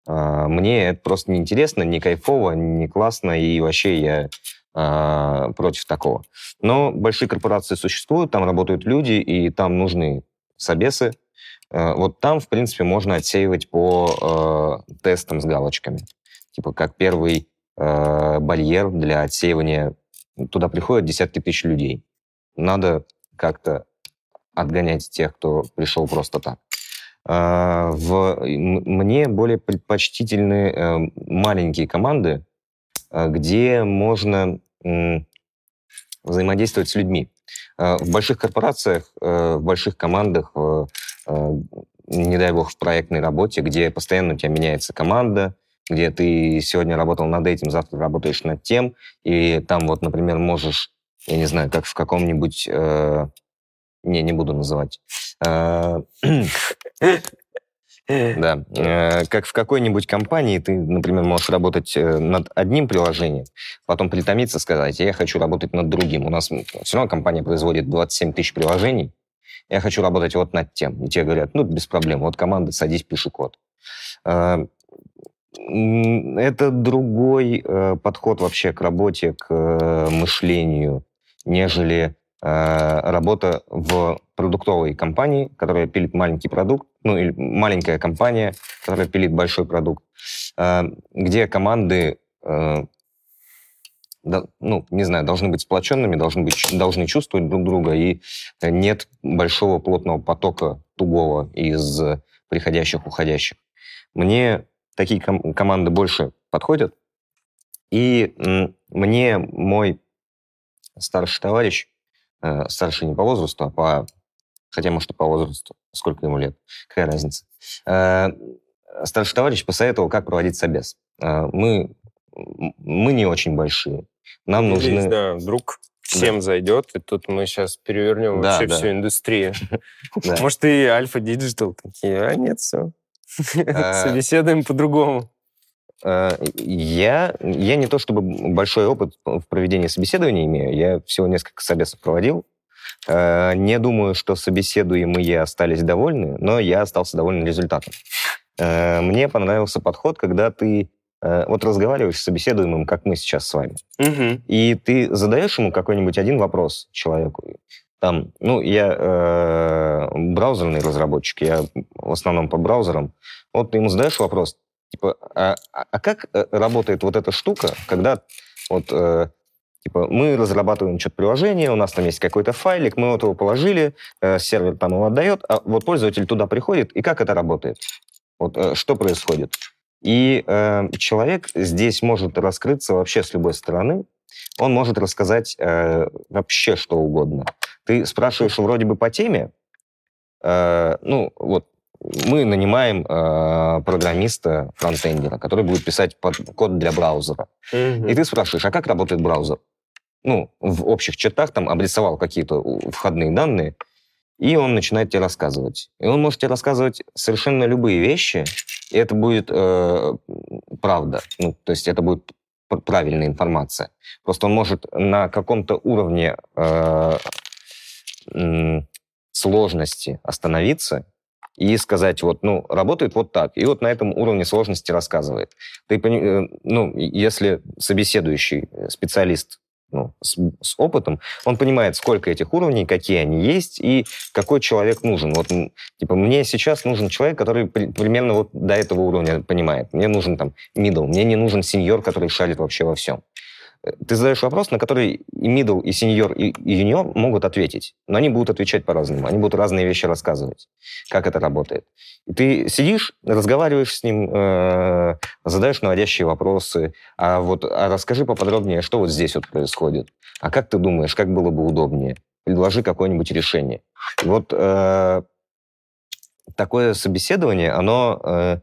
А, Мне это просто неинтересно, не кайфово, не классно, и вообще я а, против такого. Но большие корпорации существуют, там работают люди, и там нужны собесы. А, Вот там, в принципе, можно отсеивать по тестам с галочками. Типа как первый барьер для отсеивания. Туда приходят десятки тысяч людей. Надо как-то отгонять тех, кто пришел просто так. А, в, мне более предпочтительны э, маленькие команды, э, где можно взаимодействовать с людьми. Э, В больших корпорациях, э, в больших командах, э, не дай бог, в проектной работе, где постоянно у тебя меняется команда, где ты сегодня работал над этим, завтра работаешь над тем, и там вот, например, можешь, я не знаю, как в каком-нибудь... э, не, не буду называть. Э, Да. Э, Как в какой-нибудь компании ты, например, можешь работать э, над одним приложением, потом притомиться, сказать, я хочу работать над другим. У нас все равно компания производит 27 тысяч приложений, я хочу работать вот над тем. И тебе говорят, ну, без проблем, вот команда, садись, пиши код. М, Это другой э, подход вообще к работе, к мышлению, нежели работа в продуктовой компании, которая пилит маленький продукт, ну или маленькая компания, которая пилит большой продукт, э, где команды, э, ну, не знаю, должны быть сплоченными, должны, быть, должны чувствовать друг друга, и нет большого плотного потока тугого из приходящих, уходящих. Мне такие ком- команды больше подходят, и мне мой старший товарищ, э, старший не по возрасту, а по... Хотя, может, и по возрасту. Сколько ему лет? Какая разница? Э, Старший товарищ посоветовал, как проводить собес. Э, Мы, мы не очень большие. Нам Надеюсь, нужны... да, вдруг всем зайдет, и тут мы сейчас перевернем Да, вообще да. всю индустрию. Да. Может, и Альфа Digital такие, а нет, все. Собеседуем по-другому. Э, Я, я не то чтобы большой опыт в проведении собеседования имею, я всего несколько собесов проводил. Э, Не думаю, что собеседуемые остались довольны, но я остался доволен результатом. э, мне понравился подход, когда ты вот разговариваешь с собеседуемым, как мы сейчас с вами, Мгм. и ты задаешь ему какой-нибудь один вопрос человеку. Там, ну, я э, браузерный разработчик, я в основном по браузерам. Вот ты ему задаешь вопрос, типа, а, а- а как э, работает вот эта штука, когда вот, э, типа, мы разрабатываем что-то приложение, у нас там есть какой-то файлик, мы вот его положили, э, сервер там его отдает, а вот пользователь туда приходит, и как это работает? Вот э, что происходит? И э, человек здесь может раскрыться вообще с любой стороны, он может рассказать э, вообще что угодно. Ты спрашиваешь вроде бы по теме, э, ну вот мы нанимаем э, программиста, фронтендера, который будет писать под- код для браузера. Мгм. И ты спрашиваешь, а как работает браузер? Ну, в общих чертах там обрисовал какие-то входные данные, и он начинает тебе рассказывать. И он может тебе рассказывать совершенно любые вещи, и это будет э, правда. Ну, то есть это будет правильная информация. Просто он может на каком-то уровне э, сложности остановиться и сказать, вот, ну, работает вот так. И вот на этом уровне сложности рассказывает. Ты, э, ну, если собеседующий э, специалист ну, с, с опытом, он понимает, сколько этих уровней, какие они есть и какой человек нужен. Вот, типа, мне сейчас нужен человек, который при- примерно вот до этого уровня понимает. Мне нужен там middle, мне не нужен сеньор, который шарит вообще во всем. Э, Ты задаешь вопрос, на который и middle, и сеньор, и, и юниор могут ответить. Но они будут отвечать по-разному. Они будут разные вещи рассказывать, как это работает. И ты сидишь, разговариваешь с ним, э, задаешь наводящие вопросы, а вот а расскажи поподробнее, что вот здесь вот происходит. А как ты думаешь, как было бы удобнее? Предложи какое-нибудь решение. И вот э, такое собеседование, оно, э,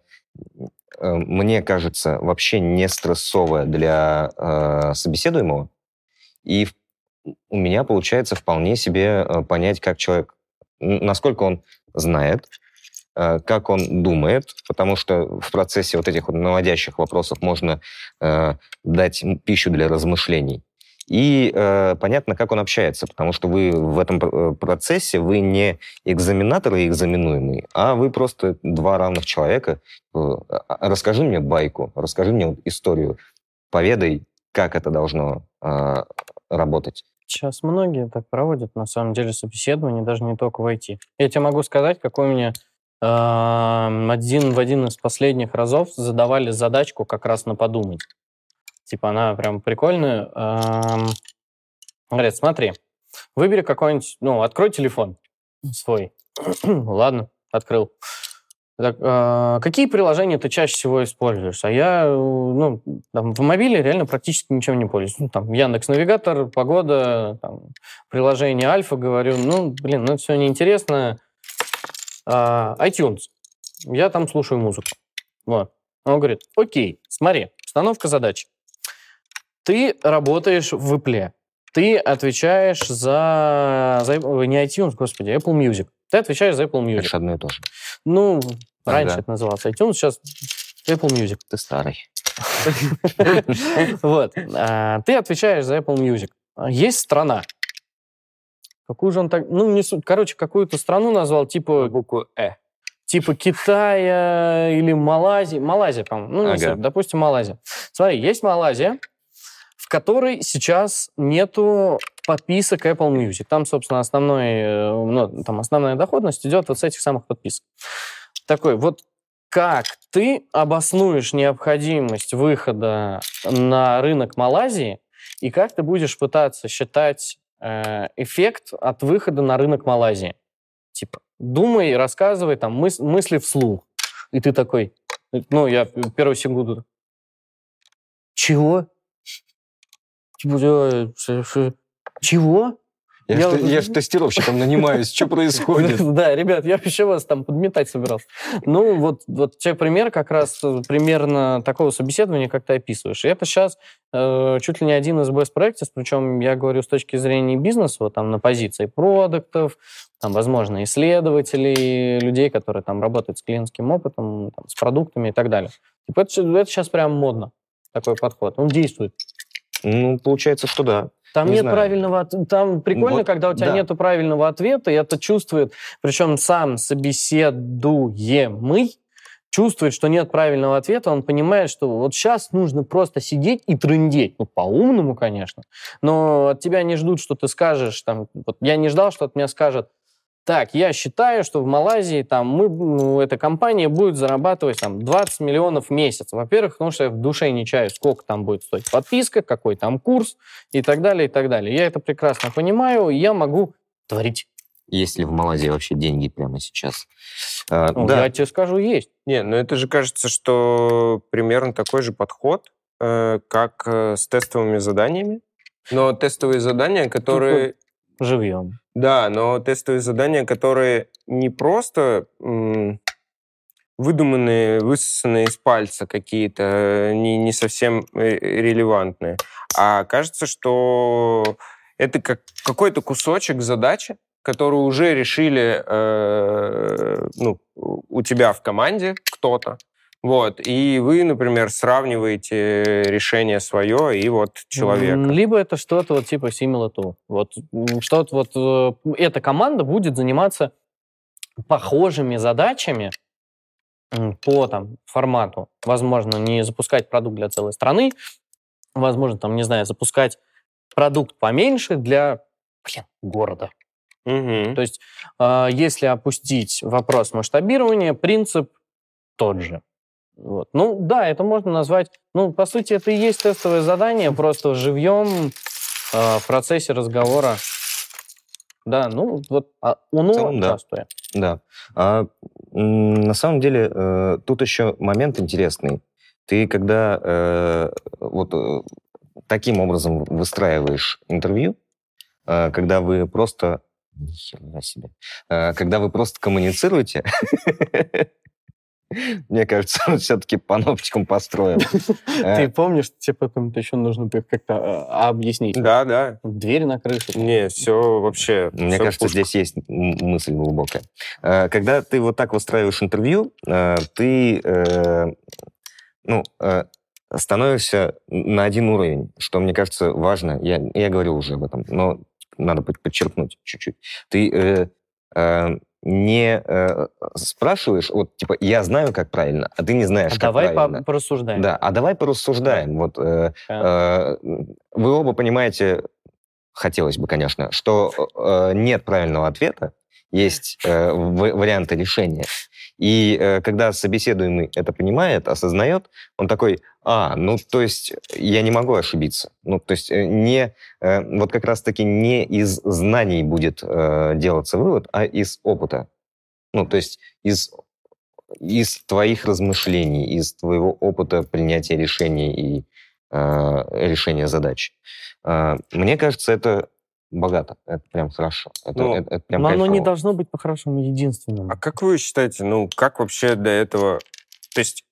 мне кажется, вообще не стрессовое для э, собеседуемого. И у меня получается вполне себе э, понять, как человек, насколько он знает, э, как он думает, потому что в процессе вот этих вот наводящих вопросов можно э, дать пищу для размышлений. И э, понятно, как он общается, потому что вы в этом э, процессе вы не экзаменатор и экзаменуемый, а вы просто два равных человека. Э, а- Расскажи мне байку, расскажи мне историю, поведай, как это должно э, работать. Сейчас многие так проводят, на самом деле, собеседование, даже не только в IT. Я тебе могу сказать, какой мне эм, один в один из последних разов задавали задачку как раз на подумать. Типа она прям прикольная. Эм, Говорят, смотри, выбери какой-нибудь, ну, открой телефон свой. Ладно, открыл. Так, э, какие приложения ты чаще всего используешь? А я, э, ну, там, в мобиле реально практически ничем не пользуюсь. Ну, там, Яндекс Навигатор, погода, там, приложение Альфа, говорю, ну, блин, ну, это все неинтересно. А, iTunes. Я там слушаю музыку. Вот. Он говорит, окей, смотри, установка задачи. Ты работаешь в Apple. Ты отвечаешь за, за не iTunes, господи, Apple Music. Ты отвечаешь за Apple Music. Это одно и то же. Ну, раньше Ага. это называлось iTunes, сейчас Apple Music. Ты старый. Вот. А, Ты отвечаешь за Apple Music. А, Есть страна. Какую же он так... Ну, не суть. Короче, какую-то страну назвал, типа... Букву «э». Типа Китая или Малайзии. Малайзия, по-моему. Ну, не Ага. Допустим, Малайзия. Смотри, есть Малайзия, в которой сейчас нету подписок Apple Music. Там, собственно, основной, э, ну, там основная доходность идет вот с этих самых подписок. Такой, вот как ты обоснуешь необходимость выхода на рынок Малайзии и как ты будешь пытаться считать э, эффект от выхода на рынок Малайзии? Типа, думай, рассказывай, там, мыс- мысли вслух. И ты такой, ну, я первую секунду, чего? Типа, э, Чего? Я, Я ж, вот- я ж тестировщиком нанимаюсь. Что происходит? Да, ребят, я вообще вас там подметать собирался. Ну, вот, вот тебе пример как раз э, примерно такого собеседования, как ты описываешь. И это сейчас э, чуть ли не один из best practice, причем я говорю с точки зрения бизнеса, вот там на позиции продуктов, там, возможно, исследователей, людей, которые там работают с клиентским опытом, там, с продуктами и так далее. Типа это, это сейчас прям модно, такой подход. Он действует. Ну, получается, что да. Там Не нет знаю. правильного Там прикольно, Вот, когда у тебя да. нету правильного ответа, и это чувствует, причем сам собеседуемый чувствует, что нет правильного ответа, он понимает, что вот сейчас нужно просто сидеть и трындеть. Ну, по-умному, конечно. Но от тебя не ждут, что ты скажешь, там, вот я не ждал, что от меня скажет, так, я считаю, что в Малайзии там мы, ну, эта компания будет зарабатывать там 20 миллионов в месяц. Во-первых, потому что я в душе не чаю, сколько там будет стоить подписка, какой там курс и так далее, и так далее. Я это прекрасно понимаю, и я могу творить. Есть ли в Малайзии вообще деньги прямо сейчас? А, Ну, да, Я тебе скажу, есть. Не, ну это же кажется, что примерно такой же подход, э, как э, с тестовыми заданиями. Но тестовые задания, которые... Живьем. Да, но тестовые задания, которые не просто выдуманные, высосанные из пальца какие-то, э, не, не совсем э, релевантные, а кажется, что это как какой-то кусочек задачи, которую уже решили э, ну, у тебя в команде кто-то. Вот, и вы, например, сравниваете решение свое и вот человека. Либо это что-то вот типа similar to. Вот что-то вот э, эта команда будет заниматься похожими задачами по там формату. Возможно, не запускать продукт для целой страны, возможно, там, не знаю, запускать продукт поменьше для, блин, города. Мгм. То есть, э, если опустить вопрос масштабирования, принцип тот же. Вот. Ну, да, это можно назвать... Ну, по сути, это и есть тестовое задание, просто живьем э, в процессе разговора. Да, ну, вот а, оно целом, да. простое. Да. А, на самом деле, э, тут еще момент интересный. Ты когда э, вот э, таким образом выстраиваешь интервью, э, когда вы просто... Ни хера себе. Э, когда вы просто коммуницируете, мне кажется, он все-таки паноптикум построил. Ты помнишь, тебе потом это еще нужно как-то э, объяснить? Да, да. Дверь на крыше. Не, все вообще. Мне кажется, здесь есть мысль глубокая. Э, Когда ты вот так выстраиваешь интервью, э, ты э, ну, становишься на один уровень, что, мне кажется, важно. Я, я говорил уже об этом, но надо под- подчеркнуть чуть-чуть. Ты э, э, не э, спрашиваешь, вот, типа, я знаю, как правильно, а ты не знаешь, А как давай по- правильно. порассуждаем. Да, а давай порассуждаем. Вот, э, Да. э, вы оба понимаете, хотелось бы, конечно, что э, нет правильного ответа, есть э, варианты решения. И э, когда собеседуемый это понимает, осознает, он такой, а, ну, то есть я не могу ошибиться. Ну, то есть э, не, э, вот как раз-таки не из знаний будет э, делаться вывод, а из опыта. Ну, то есть из из твоих размышлений, из твоего опыта принятия решений и э, решения задач. Э, мне кажется, это богато, это прям хорошо. Это, Ну, это- это прям Но оно не должно быть по-хорошему единственным. А как вы считаете, ну, как вообще до этого... То есть,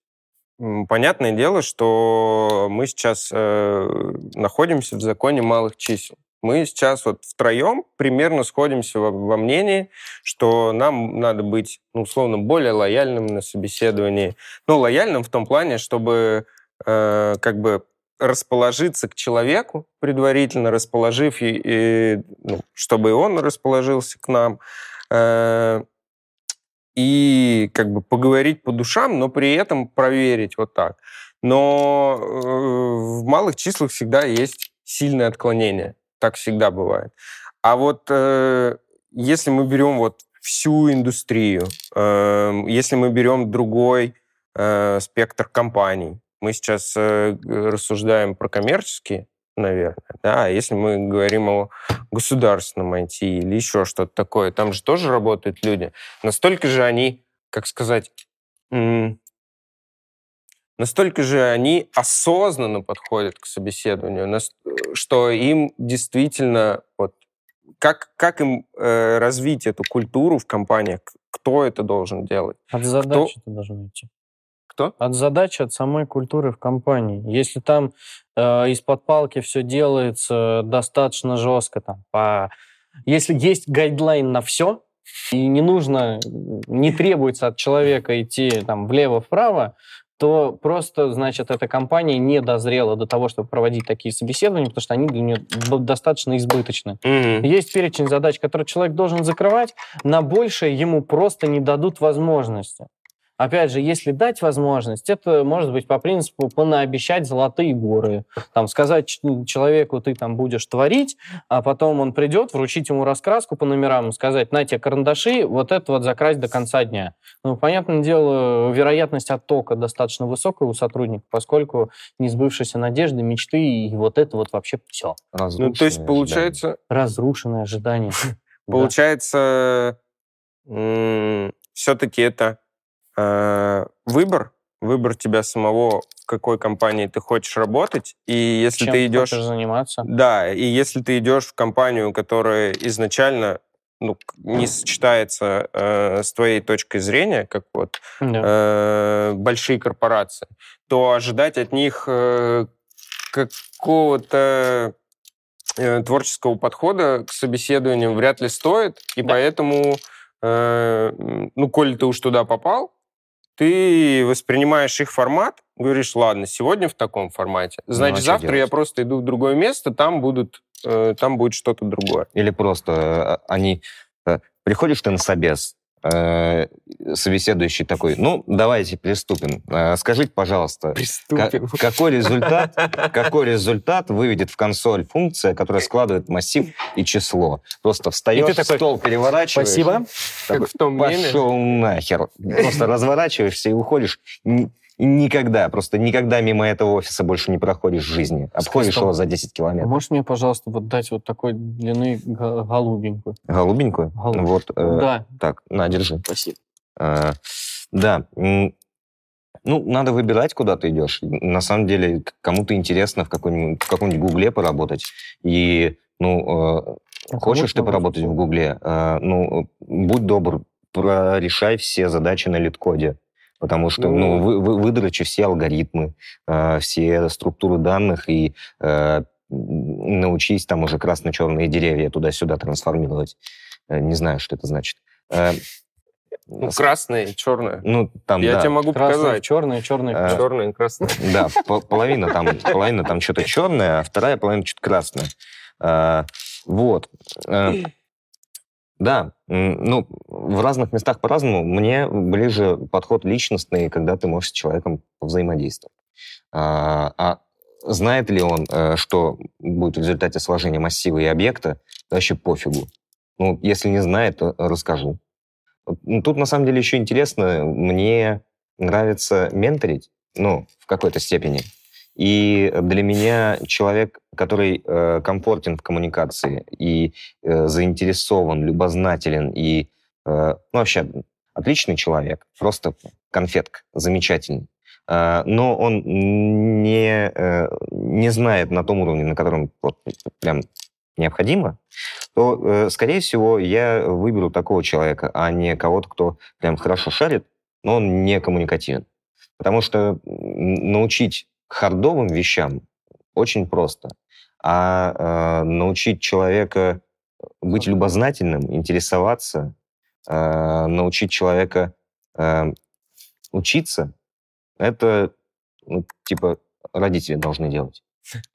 понятное дело, что мы сейчас э, находимся в законе малых чисел. Мы сейчас вот втроем примерно сходимся во, во мнении, что нам надо быть, ну, условно, более лояльным на собеседовании. Ну, лояльным в том плане, чтобы э, как бы расположиться к человеку, предварительно расположив, и, и, ну, чтобы и он расположился к нам. Э, и как бы поговорить по душам, но при этом проверить вот так. Но э, в малых числах всегда есть сильное отклонение. Так всегда бывает. А вот э, если мы берем вот всю индустрию, э, если мы берем другой э, спектр компаний, мы сейчас э, рассуждаем про коммерческие, наверное, да, а если мы говорим о государственном IT или еще что-то такое, там же тоже работают люди. Настолько же они, как сказать, настолько же они осознанно подходят к собеседованию, нас- что им действительно вот как, как им э, развить эту культуру в компаниях, кто это должен делать? От задачи это должно идти. Кто? От задачи, от самой культуры в компании. Если там э, из-под палки все делается достаточно жестко, там, по... если есть гайдлайн на все, и не нужно, не требуется от человека идти там влево-вправо, то просто, значит, эта компания не дозрела до того, чтобы проводить такие собеседования, потому что они для нее достаточно избыточны. Есть перечень задач, которые человек должен закрывать, на большее ему просто не дадут возможности. Опять же, если дать возможность, это может быть по принципу понаобещать золотые горы. Там сказать человеку, ты там будешь творить, а потом он придет, вручить ему раскраску по номерам и сказать, на тебе карандаши, вот это вот закрась до конца дня. Ну, понятное дело, вероятность оттока достаточно высокая у сотрудников, поскольку не сбывшиеся надежды, мечты и вот это вот вообще все. Ну, то есть, получается... Разрушенные ожидания. Получается, все-таки это выбор, выбор тебя самого, в какой компании ты хочешь работать, и если Чем ты идешь... заниматься. Да, и если ты идешь в компанию, которая изначально ну, не сочетается э, с твоей точкой зрения, как вот Да. э, большие корпорации, то ожидать от них э, какого-то э, творческого подхода к собеседованиям вряд ли стоит, и Да. поэтому, э, ну, коли ты уж туда попал, ты воспринимаешь их формат, говоришь, ладно, сегодня в таком формате, значит, а чё завтра я делать? просто иду в другое место, там будут, э, там будет что-то другое. Или просто э, они... э, Приходишь ты на собес, э, собеседующий такой, ну, давайте приступим. Э, Скажите, пожалуйста, ка- какой результат, какой результат выведет в консоль функция, которая складывает массив и число? Просто встаешь, И ты такой, стол переворачиваешь. Спасибо. Как такой, в том меме. Пошел нахер. Просто разворачиваешься и уходишь. Никогда, просто никогда мимо этого офиса больше не проходишь в жизни. Обходишь крестом. его за 10 километров. Можешь мне, пожалуйста, вот дать вот такой длины голубенькую? Голубенькую? Голубенькую. Вот, э, Да, так, на, держи. спасибо. Э, да, ну, надо выбирать, куда ты идешь. На самом деле, кому-то интересно в, какой-нибудь- в каком-нибудь Гугле поработать. И, ну, э, хочешь ты поработать в Гугле, э, ну, будь добр, решай все задачи на лид-коде. Потому что, ну, Ну. вы, вы, выдрачи все алгоритмы, э, все структуры данных и э, научись там уже красно-черные деревья туда-сюда трансформировать. Э, не знаю, что это значит. Э, Ну, красное, черное. ну, там, Я да. тебе могу Красный, показать. черный, черный. Э, Черное и красное. Да, по- половина там, половина там что-то черное, а вторая половина что-то красное. А, вот. Да, ну, в разных местах по-разному. Мне ближе подход личностный, когда ты можешь с человеком взаимодействовать. А, а знает ли он, э, что будет в результате сложения массива и объекта, вообще пофигу. Ну, если не знает, то расскажу. Ну, Тут, на самом деле, еще интересно, мне нравится менторить, ну, в какой-то степени. И для меня человек, который э, комфортен в коммуникации и э, заинтересован, любознателен и э, ну, вообще отличный человек, просто конфетка, замечательный. Э, но он не, э, не знает на том уровне, на котором вот, прям необходимо, то, э, скорее всего, я выберу такого человека, а не кого-то, кто прям хорошо шарит, но он не коммуникативен. Потому что м, хардовым вещам очень просто. А э, научить человека быть любознательным, интересоваться, э, научить человека э, учиться, это, ну, типа, родители должны делать,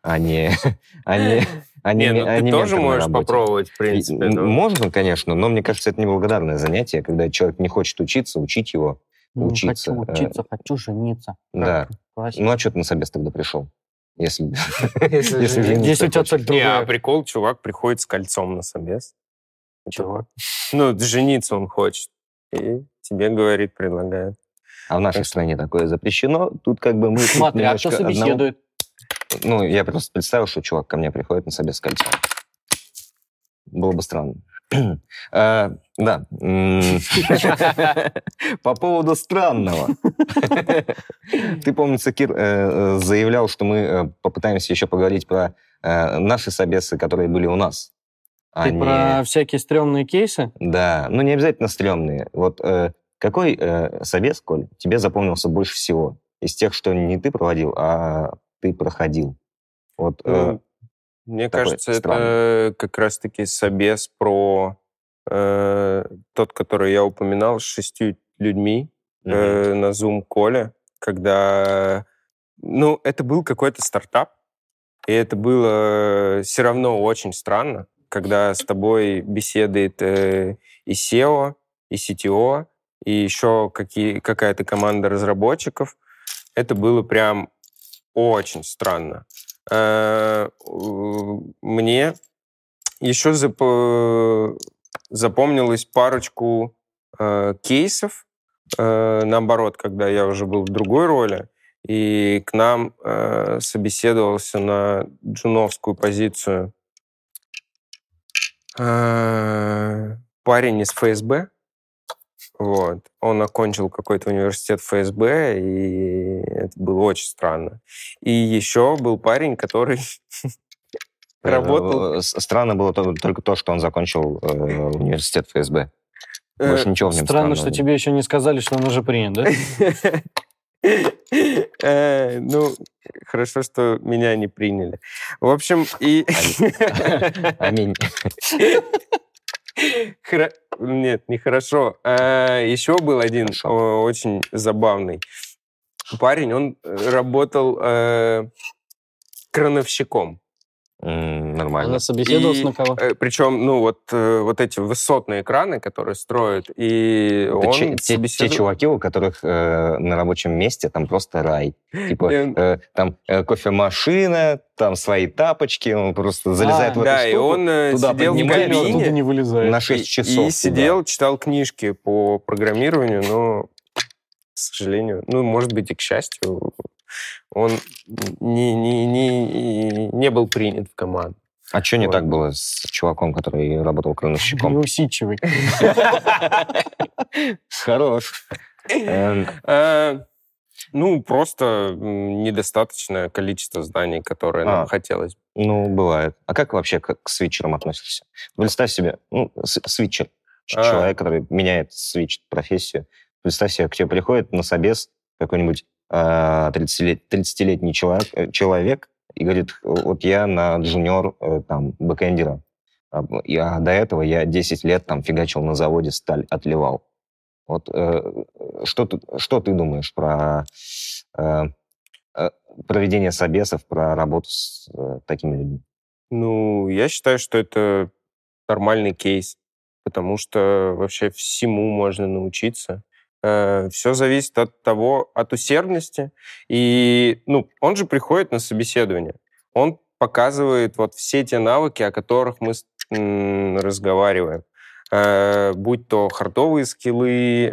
а не, а не, а не, Не, ну а ты не тоже можешь работе. попробовать, в И, принципе. да. Можно, конечно, но мне кажется, это неблагодарное занятие, когда человек не хочет учиться, учить его. Ну, учиться, Хочу э, учиться, хочу жениться. Да. Классика. Ну а что ты на собес тогда пришел? Если, Если если у тебя Не, а прикол, чувак приходит с кольцом на собес. Чего? Ну, жениться он хочет. И тебе говорит, предлагает. А в нашей стране такое запрещено. Тут как бы мы... Смотри, а кто собеседует? Ну, я просто представил, что чувак ко мне приходит на собес с кольцом. Было бы странно. А, Да. По поводу странного. Ты, помнится, Кир, э, э, заявлял, что мы э, попытаемся еще поговорить про э, наши собесы, которые были у нас. а Ты не- про всякие стрёмные кейсы? Да, ну не обязательно стрёмные. Вот э, какой э, собес, Коль, тебе запомнился больше всего? Из тех, что не ты проводил, а ты проходил. Вот, э, Мне такой кажется, странный. это как раз-таки собес про э, тот, который я упоминал, с шестью людьми э, на Zoom коле, когда, ну, это был какой-то стартап, и это было все равно очень странно, когда с тобой беседует э, и SEO, и CTO, и еще какие, какая-то команда разработчиков. Это было прям очень странно. Э, мне еще зап- запомнилось парочку э, кейсов, э, наоборот, когда я уже был в другой роли, и к нам э, собеседовался на джуновскую позицию э, парень из ФСБ. Вот. Он окончил какой-то университет ФСБ, и это было очень странно. И еще был парень, который работал... Э, Странно было то- только то, что он закончил э, университет ФСБ. Больше Э, ничего в нем Странно, что тебе еще не сказали, что он уже принят, да? Э, Ну, хорошо, что меня не приняли. В общем, и... Аминь. Хра- Нет, нехорошо. А, Еще был один Хорошо. очень забавный парень. Он э, работал э, крановщиком. Нормально. Она собеседовалась И, на кого? э, Причем, ну, вот, э, вот эти высотные экраны, которые строят, и Это он че- те, те чуваки, у которых э, на рабочем месте там просто рай. Типа И он- э, там э, кофемашина, там свои тапочки, он просто залезает А, в Да, эту и штуку, он э, туда сидел в кабине, не вылезает. на 6 и- часов. И туда. сидел, читал книжки по программированию, но, к сожалению, ну, может быть, и к счастью, он не, не, не, не был принят в команду. А что не Вот. так было с чуваком, который работал крановщиком? Неусидчивый. Хорош. Эм, А, Ну, просто недостаточное количество знаний, которое нам А. хотелось. Ну, бывает. А как вообще к, свитчерам относишься? Представь себе, ну, свитчер, А. человек, который меняет свитч профессию. Представь себе, к тебе приходит на собес какой-нибудь а, 30-лет- 30-летний человек, э, человек и говорит, вот я на джуниор э, там бэкэндера, а, а до этого я 10 лет там фигачил на заводе, сталь отливал. Вот э, что, ты, что ты думаешь про э, э, проведение собесов, про работу с э, такими людьми? Ну, я считаю, что это нормальный кейс, потому что вообще всему можно научиться. Все зависит от того, от усердности. И, ну, он же приходит на собеседование. Он показывает вот все те навыки, о которых мы разговариваем. Э, Будь то хардовые скиллы,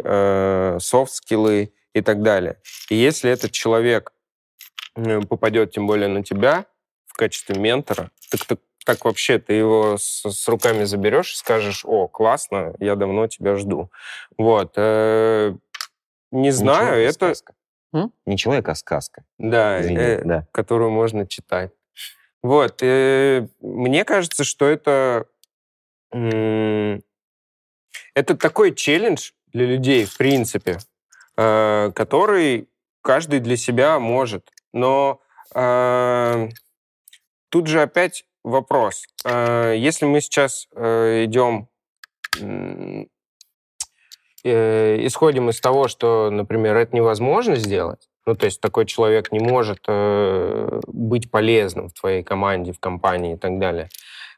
софт-скиллы и так далее. И если этот человек э, попадет тем более на тебя в качестве ментора, так, так, так вообще ты его с, с руками заберешь и скажешь, о, классно, я давно тебя жду. Вот. э, Не Не знаю, человек, а это... сказка. М? Не человек, а сказка. Да, Извини, э, да. которую можно читать. Вот. э, Мне кажется, что это... Это такой челлендж для людей, в принципе, э, который каждый для себя может. Но э, тут же опять вопрос. Э, Если мы сейчас э, идем э, исходим из того, что, например, это невозможно сделать, ну, то есть такой человек не может быть полезным в твоей команде, в компании и так далее,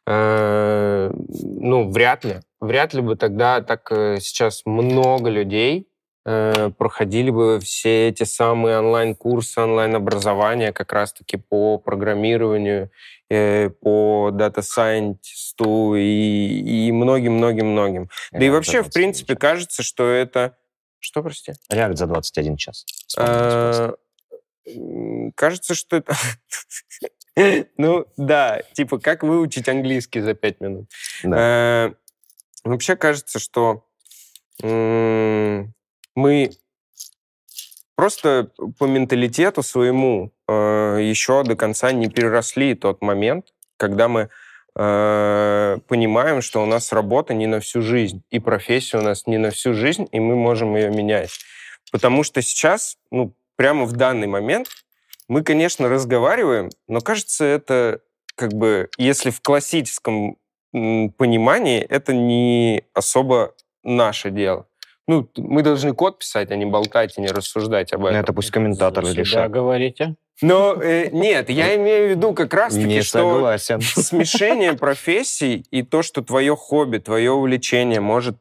ну, вряд ли. Вряд ли бы тогда так сейчас много людей проходили бы все эти самые онлайн-курсы, онлайн-образования как раз-таки по программированию, э, по дата-сайентисту и и многим-многим-многим. Да и вообще, в принципе, 21 час. кажется, что это... Что, прости? React за 21 час. А, м, Кажется, что это... Ну, да, типа, как выучить английский за пять минут. Да. Э, Вообще кажется, что мы просто по менталитету своему э, еще до конца не переросли тот момент, когда мы э, понимаем, что у нас работа не на всю жизнь, и профессия у нас не на всю жизнь, и мы можем ее менять. Потому что сейчас, ну, прямо в данный момент, мы, конечно, разговариваем, но кажется, это как бы, если в классическом понимании, это не особо наше дело. Ну, мы должны код писать, а не болтать и не рассуждать об Ну, этом. это пусть себя решат. говорите. Но э, нет, я имею в виду как раз-таки, что согласен. смешение профессий и то, что твое хобби, твое увлечение может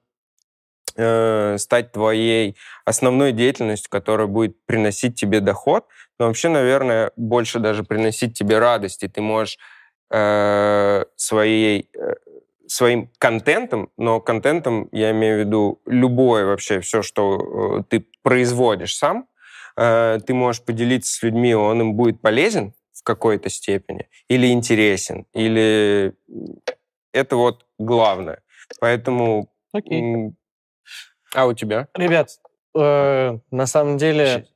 э, стать твоей основной деятельностью, которая будет приносить тебе доход, но вообще, наверное, больше даже приносить тебе радость, и ты можешь э, своей, э, своим контентом, но контентом я имею в виду любое вообще все, что э, ты производишь сам, э, ты можешь поделиться с людьми, он им будет полезен в какой-то степени, или интересен, или это вот главное. Поэтому... Окей. А у тебя? Ребят, э, на самом деле...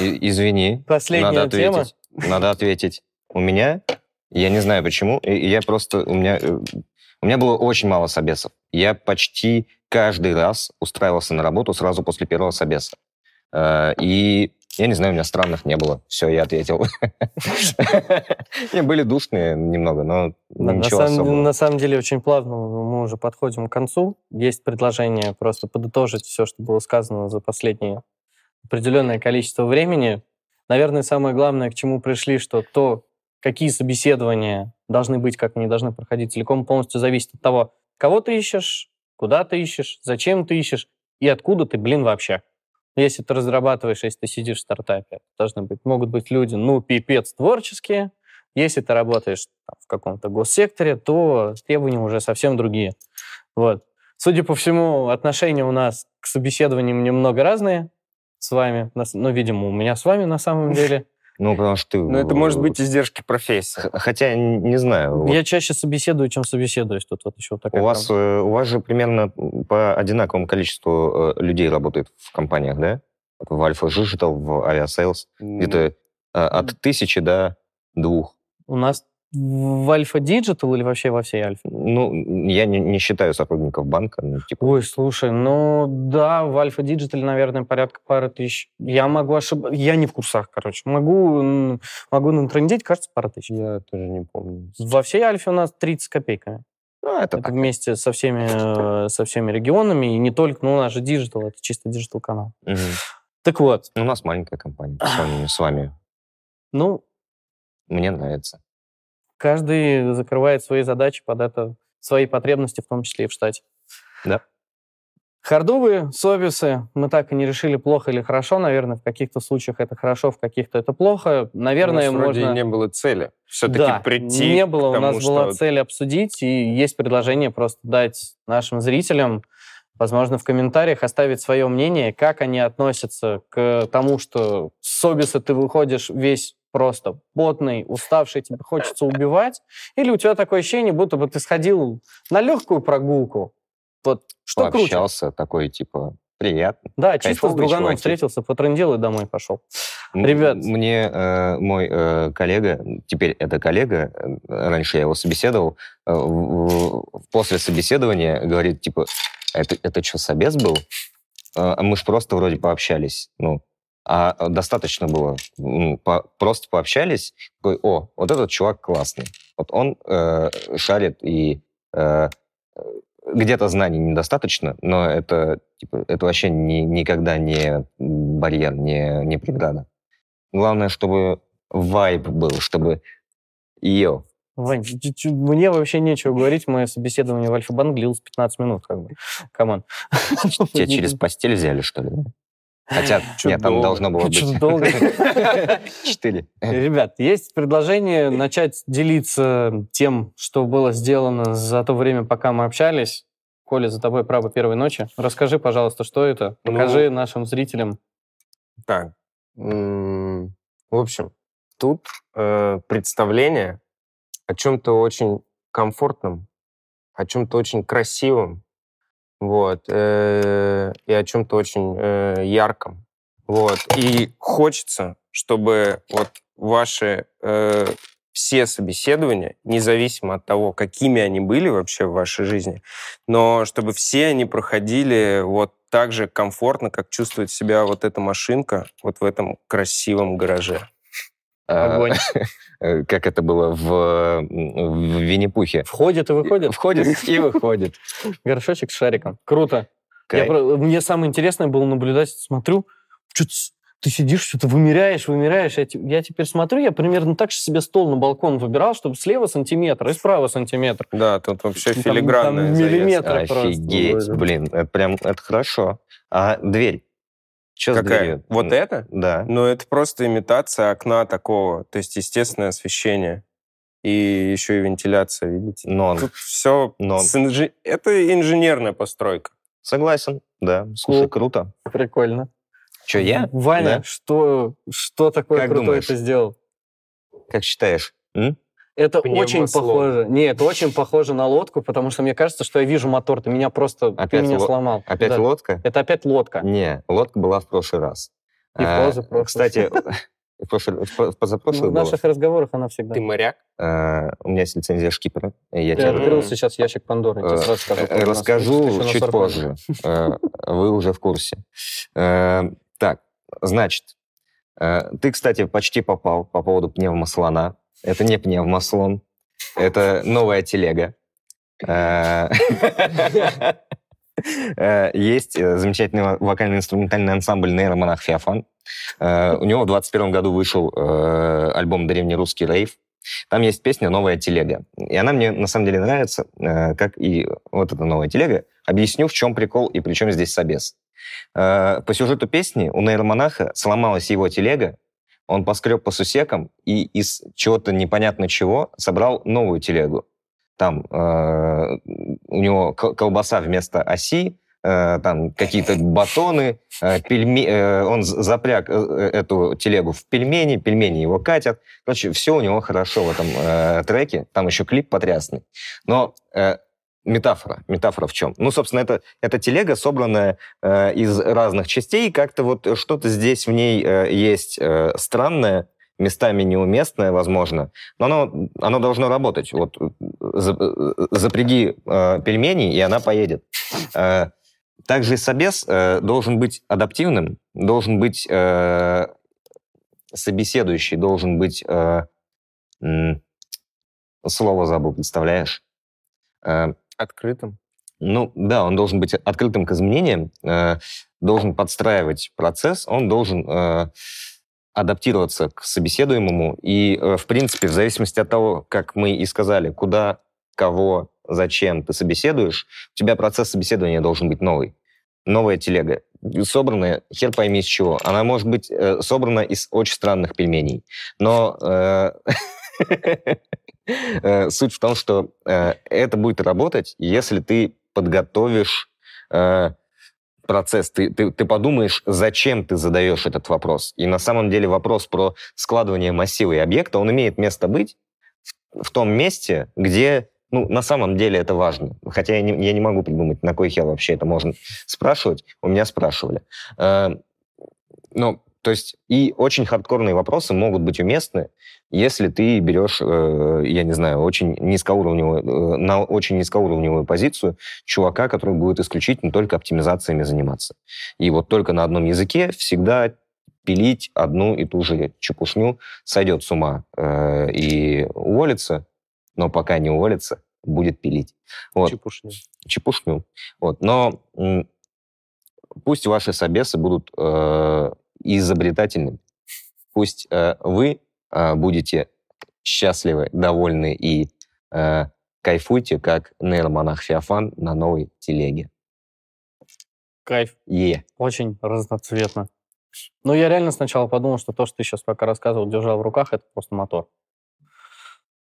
И- извини, Последняя надо тема. ответить. Надо ответить. У меня, я не знаю почему, я просто, у меня, э, у меня было очень мало собесов. Я почти каждый раз устраивался на работу сразу после первого собеса. Э, И я не знаю, у меня странных не было. Все, я ответил. Не, были душные немного, но ничего особого. на самом деле очень плавно мы уже подходим к концу. Есть предложение просто подытожить все, что было сказано за последнее определенное количество времени. Наверное, самое главное, к чему пришли, что то, какие собеседования должны быть, как они должны проходить, целиком полностью зависит от того, кого ты ищешь, куда ты ищешь, зачем ты ищешь и откуда ты, блин, вообще. Если ты разрабатываешь, если ты сидишь в стартапе, должны быть, могут быть люди, ну, пипец творческие, если ты работаешь там, в каком-то госсекторе, то требования уже совсем другие. Вот. Судя по всему, отношения у нас к собеседованиям немного разные с вами. Ну, видимо, у меня с вами на самом деле. Ну, потому что ты... Ну, это может быть издержки профессии. Хотя, не знаю. вот Я чаще собеседую, чем собеседуюсь. Тут вот еще вот такая У вас, э, у вас же примерно по одинаковому количеству э, людей работает в компаниях, да? В Альфа Digital, в Aviasales. Где-то э, от тысячи до двух. У нас в Альфа Digital или вообще во всей Альфе? Ну, я не, не считаю сотрудников банка. Ну, типа, Ой, слушай, ну да, в Альфа Digital, наверное, порядка пары тысяч. Я могу ошибаться. Я не в курсах, короче. Могу, могу натрындеть, кажется, пара тысяч. Я тоже не помню. Во всей Альфе у нас 30 с копейками. ну, это Это так. вместе со всеми, э, со всеми регионами, и не только, ну, у нас же digital, это чисто digital канал. Мгм. Так вот, У нас маленькая компания по сравнению с вами. ну, Мне нравится. Каждый закрывает свои задачи под это, свои потребности, в том числе и в штате. Да. Хардовые совисы мы так и не решили, плохо или хорошо. Наверное, в каких-то случаях это хорошо, в каких-то это плохо. Наверное, у нас вроде можно... и не было цели. Все-таки да, прийти не было, к у нас тому, была что- цель обсудить, и есть предложение просто дать нашим зрителям, возможно, в комментариях оставить свое мнение, как они относятся к тому, что с Собиса ты выходишь весь просто потный, уставший, тебе хочется убивать, или у тебя такое ощущение, будто бы ты сходил на легкую прогулку. Вот что круче? Пообщался, такой, типа, приятно. Да, чисто с друганом встретился, потрындел и домой пошел. Ребят. Мне э, мой э, коллега, теперь это коллега, э, раньше я его собеседовал, э, в- после собеседования говорит, типа, это, это что, собес был? А мы ж просто вроде пообщались. Ну, а достаточно было. м, по- просто пообщались. Такой, о, вот этот чувак классный. Вот он э, шарит и э, где-то знаний недостаточно, но это, типа, это вообще ни- никогда не барьер, не, не преграда. Главное, чтобы вайб был, чтобы ее. Вань, мне вообще нечего говорить, мое собеседование в Альфа-банк длилось 15 минут, как бы. Come on. Тебя через постель взяли, что ли? Хотя, нет, там должно было быть... Чё долго? Четыре. Ребят, есть предложение начать делиться тем, что было сделано за то время, пока мы общались. Коля, за тобой право первой ночи. Расскажи, пожалуйста, что это. Ну, Покажи нашим зрителям. Так, в общем, тут э, представление о чем-то очень комфортном, о чем-то очень красивом, вот, э, и о чем-то очень э, ярком, вот. И хочется, чтобы вот ваши э, все собеседования, независимо от того, какими они были вообще в вашей жизни, но чтобы все они проходили вот так же комфортно, как чувствует себя вот эта машинка вот в этом красивом гараже. А, э, Как это было в, в Винни-Пухе. Входит и выходит. Входит и выходит. Горшочек с шариком. Круто. Я Мне самое интересное было наблюдать, смотрю, чё-то с- ты сидишь, что-то вымеряешь, вымеряешь. Я, я теперь смотрю, я примерно так же себе стол на балкон выбирал, чтобы слева сантиметр и справа сантиметр. Да, тут вообще Там- филигранный там заезд. миллиметр. Это просто Офигеть, было. блин, это прям, это хорошо. А дверь? Что Какая? дверью? Вот это? Да. Ну, это просто имитация окна такого, то есть естественное освещение. И еще и вентиляция, видите? Нон. Тут все... Нон. Это инженерная постройка. Согласен, да. Слушай, Cool. круто. Прикольно. Что, я? Ваня, Да? что, что такое Как крутое думаешь? ты сделал? Как считаешь? М? Это очень похоже. Не, это очень похоже на лодку, потому что мне кажется, что я вижу мотор. Ты меня просто ты Опять меня ло- сломал. Опять Да. лодка? Это опять лодка. Не, лодка была в прошлый раз. И А, позапрошлый. Кстати, в прошлый- в по- в позапрошлый в было. наших разговорах она всегда. Ты моряк? А, У меня есть лицензия шкипера. Я Я тебе открыл сейчас ящик Пандоры. я Э, сразу скажу. э, Расскажу чуть 40 позже. Э, Вы уже в курсе. Так, значит, ты, кстати, почти попал по поводу пневмослона. Это не пневмослон, это новая телега. Э, э, Есть э, замечательный вокально-инструментальный ансамбль «Нейромонах Феофан». У него в 21 году вышел альбом «Древнерусский рейв». Там есть песня «Новая телега». И она мне на самом деле нравится, как и вот эта новая телега. Объясню, в чем прикол и при чем здесь собес. По сюжету песни у нейромонаха сломалась его телега, он поскреб по сусекам и из чего-то непонятно чего собрал новую телегу. Там э, у него кол- колбаса вместо оси, э, там какие-то батоны, э, пельме- он запряг эту телегу в пельмени, пельмени его катят. Короче, все у него хорошо в этом э, треке. Там еще клип потрясный. Но метафора. Метафора в чем? Ну, собственно, это, это телега, собранная э, из разных частей. Как-то вот что-то здесь в ней э, есть э, странное, местами неуместное, возможно, но оно, оно должно работать. Вот э, за- э, запряги э, пельмени, и она поедет. Э, также и собес э, должен быть адаптивным, должен быть э, собеседующий, должен быть... э, м, слово забыл, представляешь? Э, Открытым? ну да, он должен быть открытым к изменениям, э, должен подстраивать процесс, он должен э, адаптироваться к собеседуемому. И, э, в принципе, в зависимости от того, как мы и сказали, куда, кого, зачем ты собеседуешь, у тебя процесс собеседования должен быть новый. Новая телега, собранная, хер пойми из чего. Она может быть э, собрана из очень странных пельменей. Но э, суть в том, что э, это будет работать, если ты подготовишь э, процесс, ты, ты, ты подумаешь, зачем ты задаешь этот вопрос. И на самом деле вопрос про складывание массива и объекта, он имеет место быть в, в том месте, где ну, на самом деле это важно. Хотя я не, я не могу придумать, на кой хер вообще это можно спрашивать. У меня спрашивали. Э, ну, то есть и очень хардкорные вопросы могут быть уместны, если ты берешь, э, я не знаю, очень низкоуровневую, э, на очень низкоуровневую позицию чувака, который будет исключительно только оптимизациями заниматься. И вот только на одном языке всегда пилить одну и ту же чепушню сойдет с ума э, и уволится, но пока не уволится, будет пилить. Вот Чепушня. чепушню. Вот. Но пусть ваши собесы будут э, изобретательными. Пусть э, вы э, будете счастливы, довольны и э, кайфуйте, как нейромонах Феофан на новой телеге. Кайф. Е. Очень разноцветно. Но я реально сначала подумал, что то, что ты сейчас пока рассказывал, держал в руках, это просто мотор.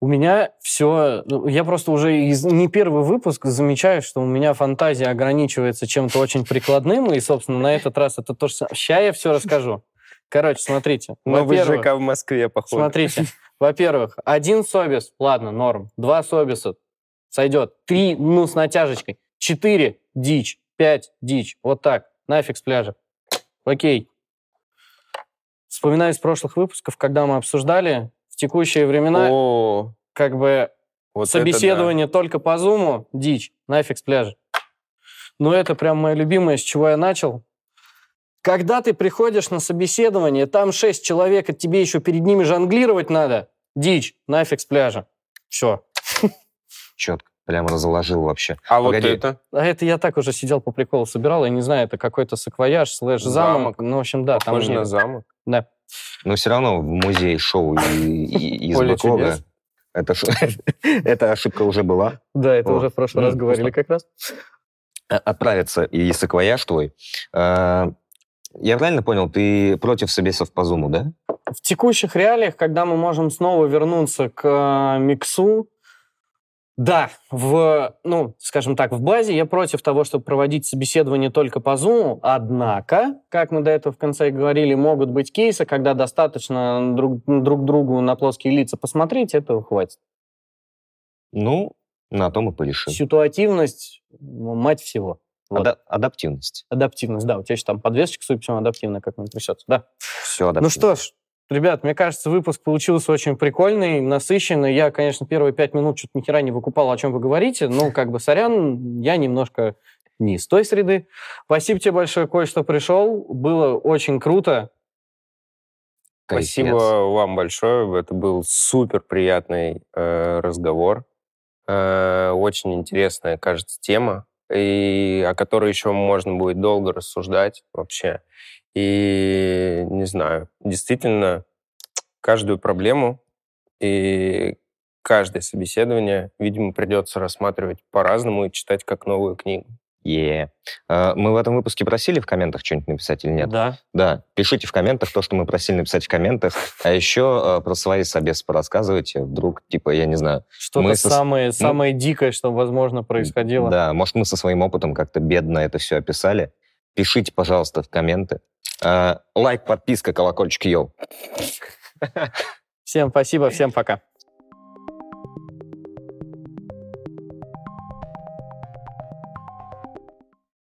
У меня все... Я просто уже из, не первый выпуск замечаю, что у меня фантазия ограничивается чем-то очень прикладным, и, собственно, на этот раз это то же самое. Сейчас я все расскажу. Короче, смотрите. Новый Во-первых, ЖК в Москве, походу. Смотрите, во-первых, один собес, ладно, норм. Два собеса, сойдет. Три, ну, с натяжечкой. Четыре, дичь. Пять, дичь. Вот так. Нафиг с пляжа. Окей. Вспоминаю из прошлых выпусков, когда мы обсуждали, текущие времена, О, как бы, вот собеседование только по зуму, дичь. Нафиг с пляжа. Но это прям мое любимое, с чего я начал. Когда ты приходишь на собеседование, там шесть человек, и тебе еще перед ними жонглировать надо, дичь, нафиг с пляжа. Все. Четко. Прям разложил вообще. А вот Погоди. это? А это я так уже сидел по приколу собирал, я не знаю, это какой-то саквояж, слэш замок. Замок. Ну, в общем, да, там Похоже они- на замок. Да. Но все равно в музей шоу и- и- из чудес. это, эта ошибка уже была. Да, это уже в прошлый раз м, говорили как раз. А- Отправиться и саквояж твой. А, Я правильно понял, ты против собесов по зуму, да? В текущих реалиях, когда мы можем снова вернуться к э, миксу, да, в, ну, скажем так, в базе я против того, чтобы проводить собеседование только по Zoom, однако, как мы до этого в конце и говорили, могут быть кейсы, когда достаточно друг, друг другу на плоские лица посмотреть, этого хватит. Ну, на то мы порешим. Ситуативность, ну, мать всего. Вот. Ада- адаптивность. Адаптивность, да, у тебя еще там подвесочка, всему, адаптивная, как он трясется, да. Все Ну что ж, ребят, мне кажется, выпуск получился очень прикольный, насыщенный. Я, конечно, первые пять минут что-то ни хера не выкупал, о чем вы говорите. Ну, как бы, сорян, я немножко не из той среды. Спасибо тебе большое, Коль, что пришел. Было очень круто. Спасибо вам большое. Это был супер приятный э, разговор. Э, очень интересная, кажется, тема, и о которой еще можно будет долго рассуждать вообще. И не знаю, действительно, каждую проблему и каждое собеседование, видимо, придется рассматривать по-разному и читать как новую книгу. Е. А, Мы в этом выпуске просили в комментах что-нибудь написать или нет? Да. Да, пишите в комментах то, что мы просили написать в комментах. А еще э, про свои собесы порассказывайте. Вдруг, типа, я не знаю. Что-то со- самое, самое дикое, что, возможно, происходило. Да, может, мы со своим опытом как-то бедно это все описали. Пишите, пожалуйста, в комменты. А, Лайк, подписка, колокольчик, йоу. Всем спасибо, всем пока.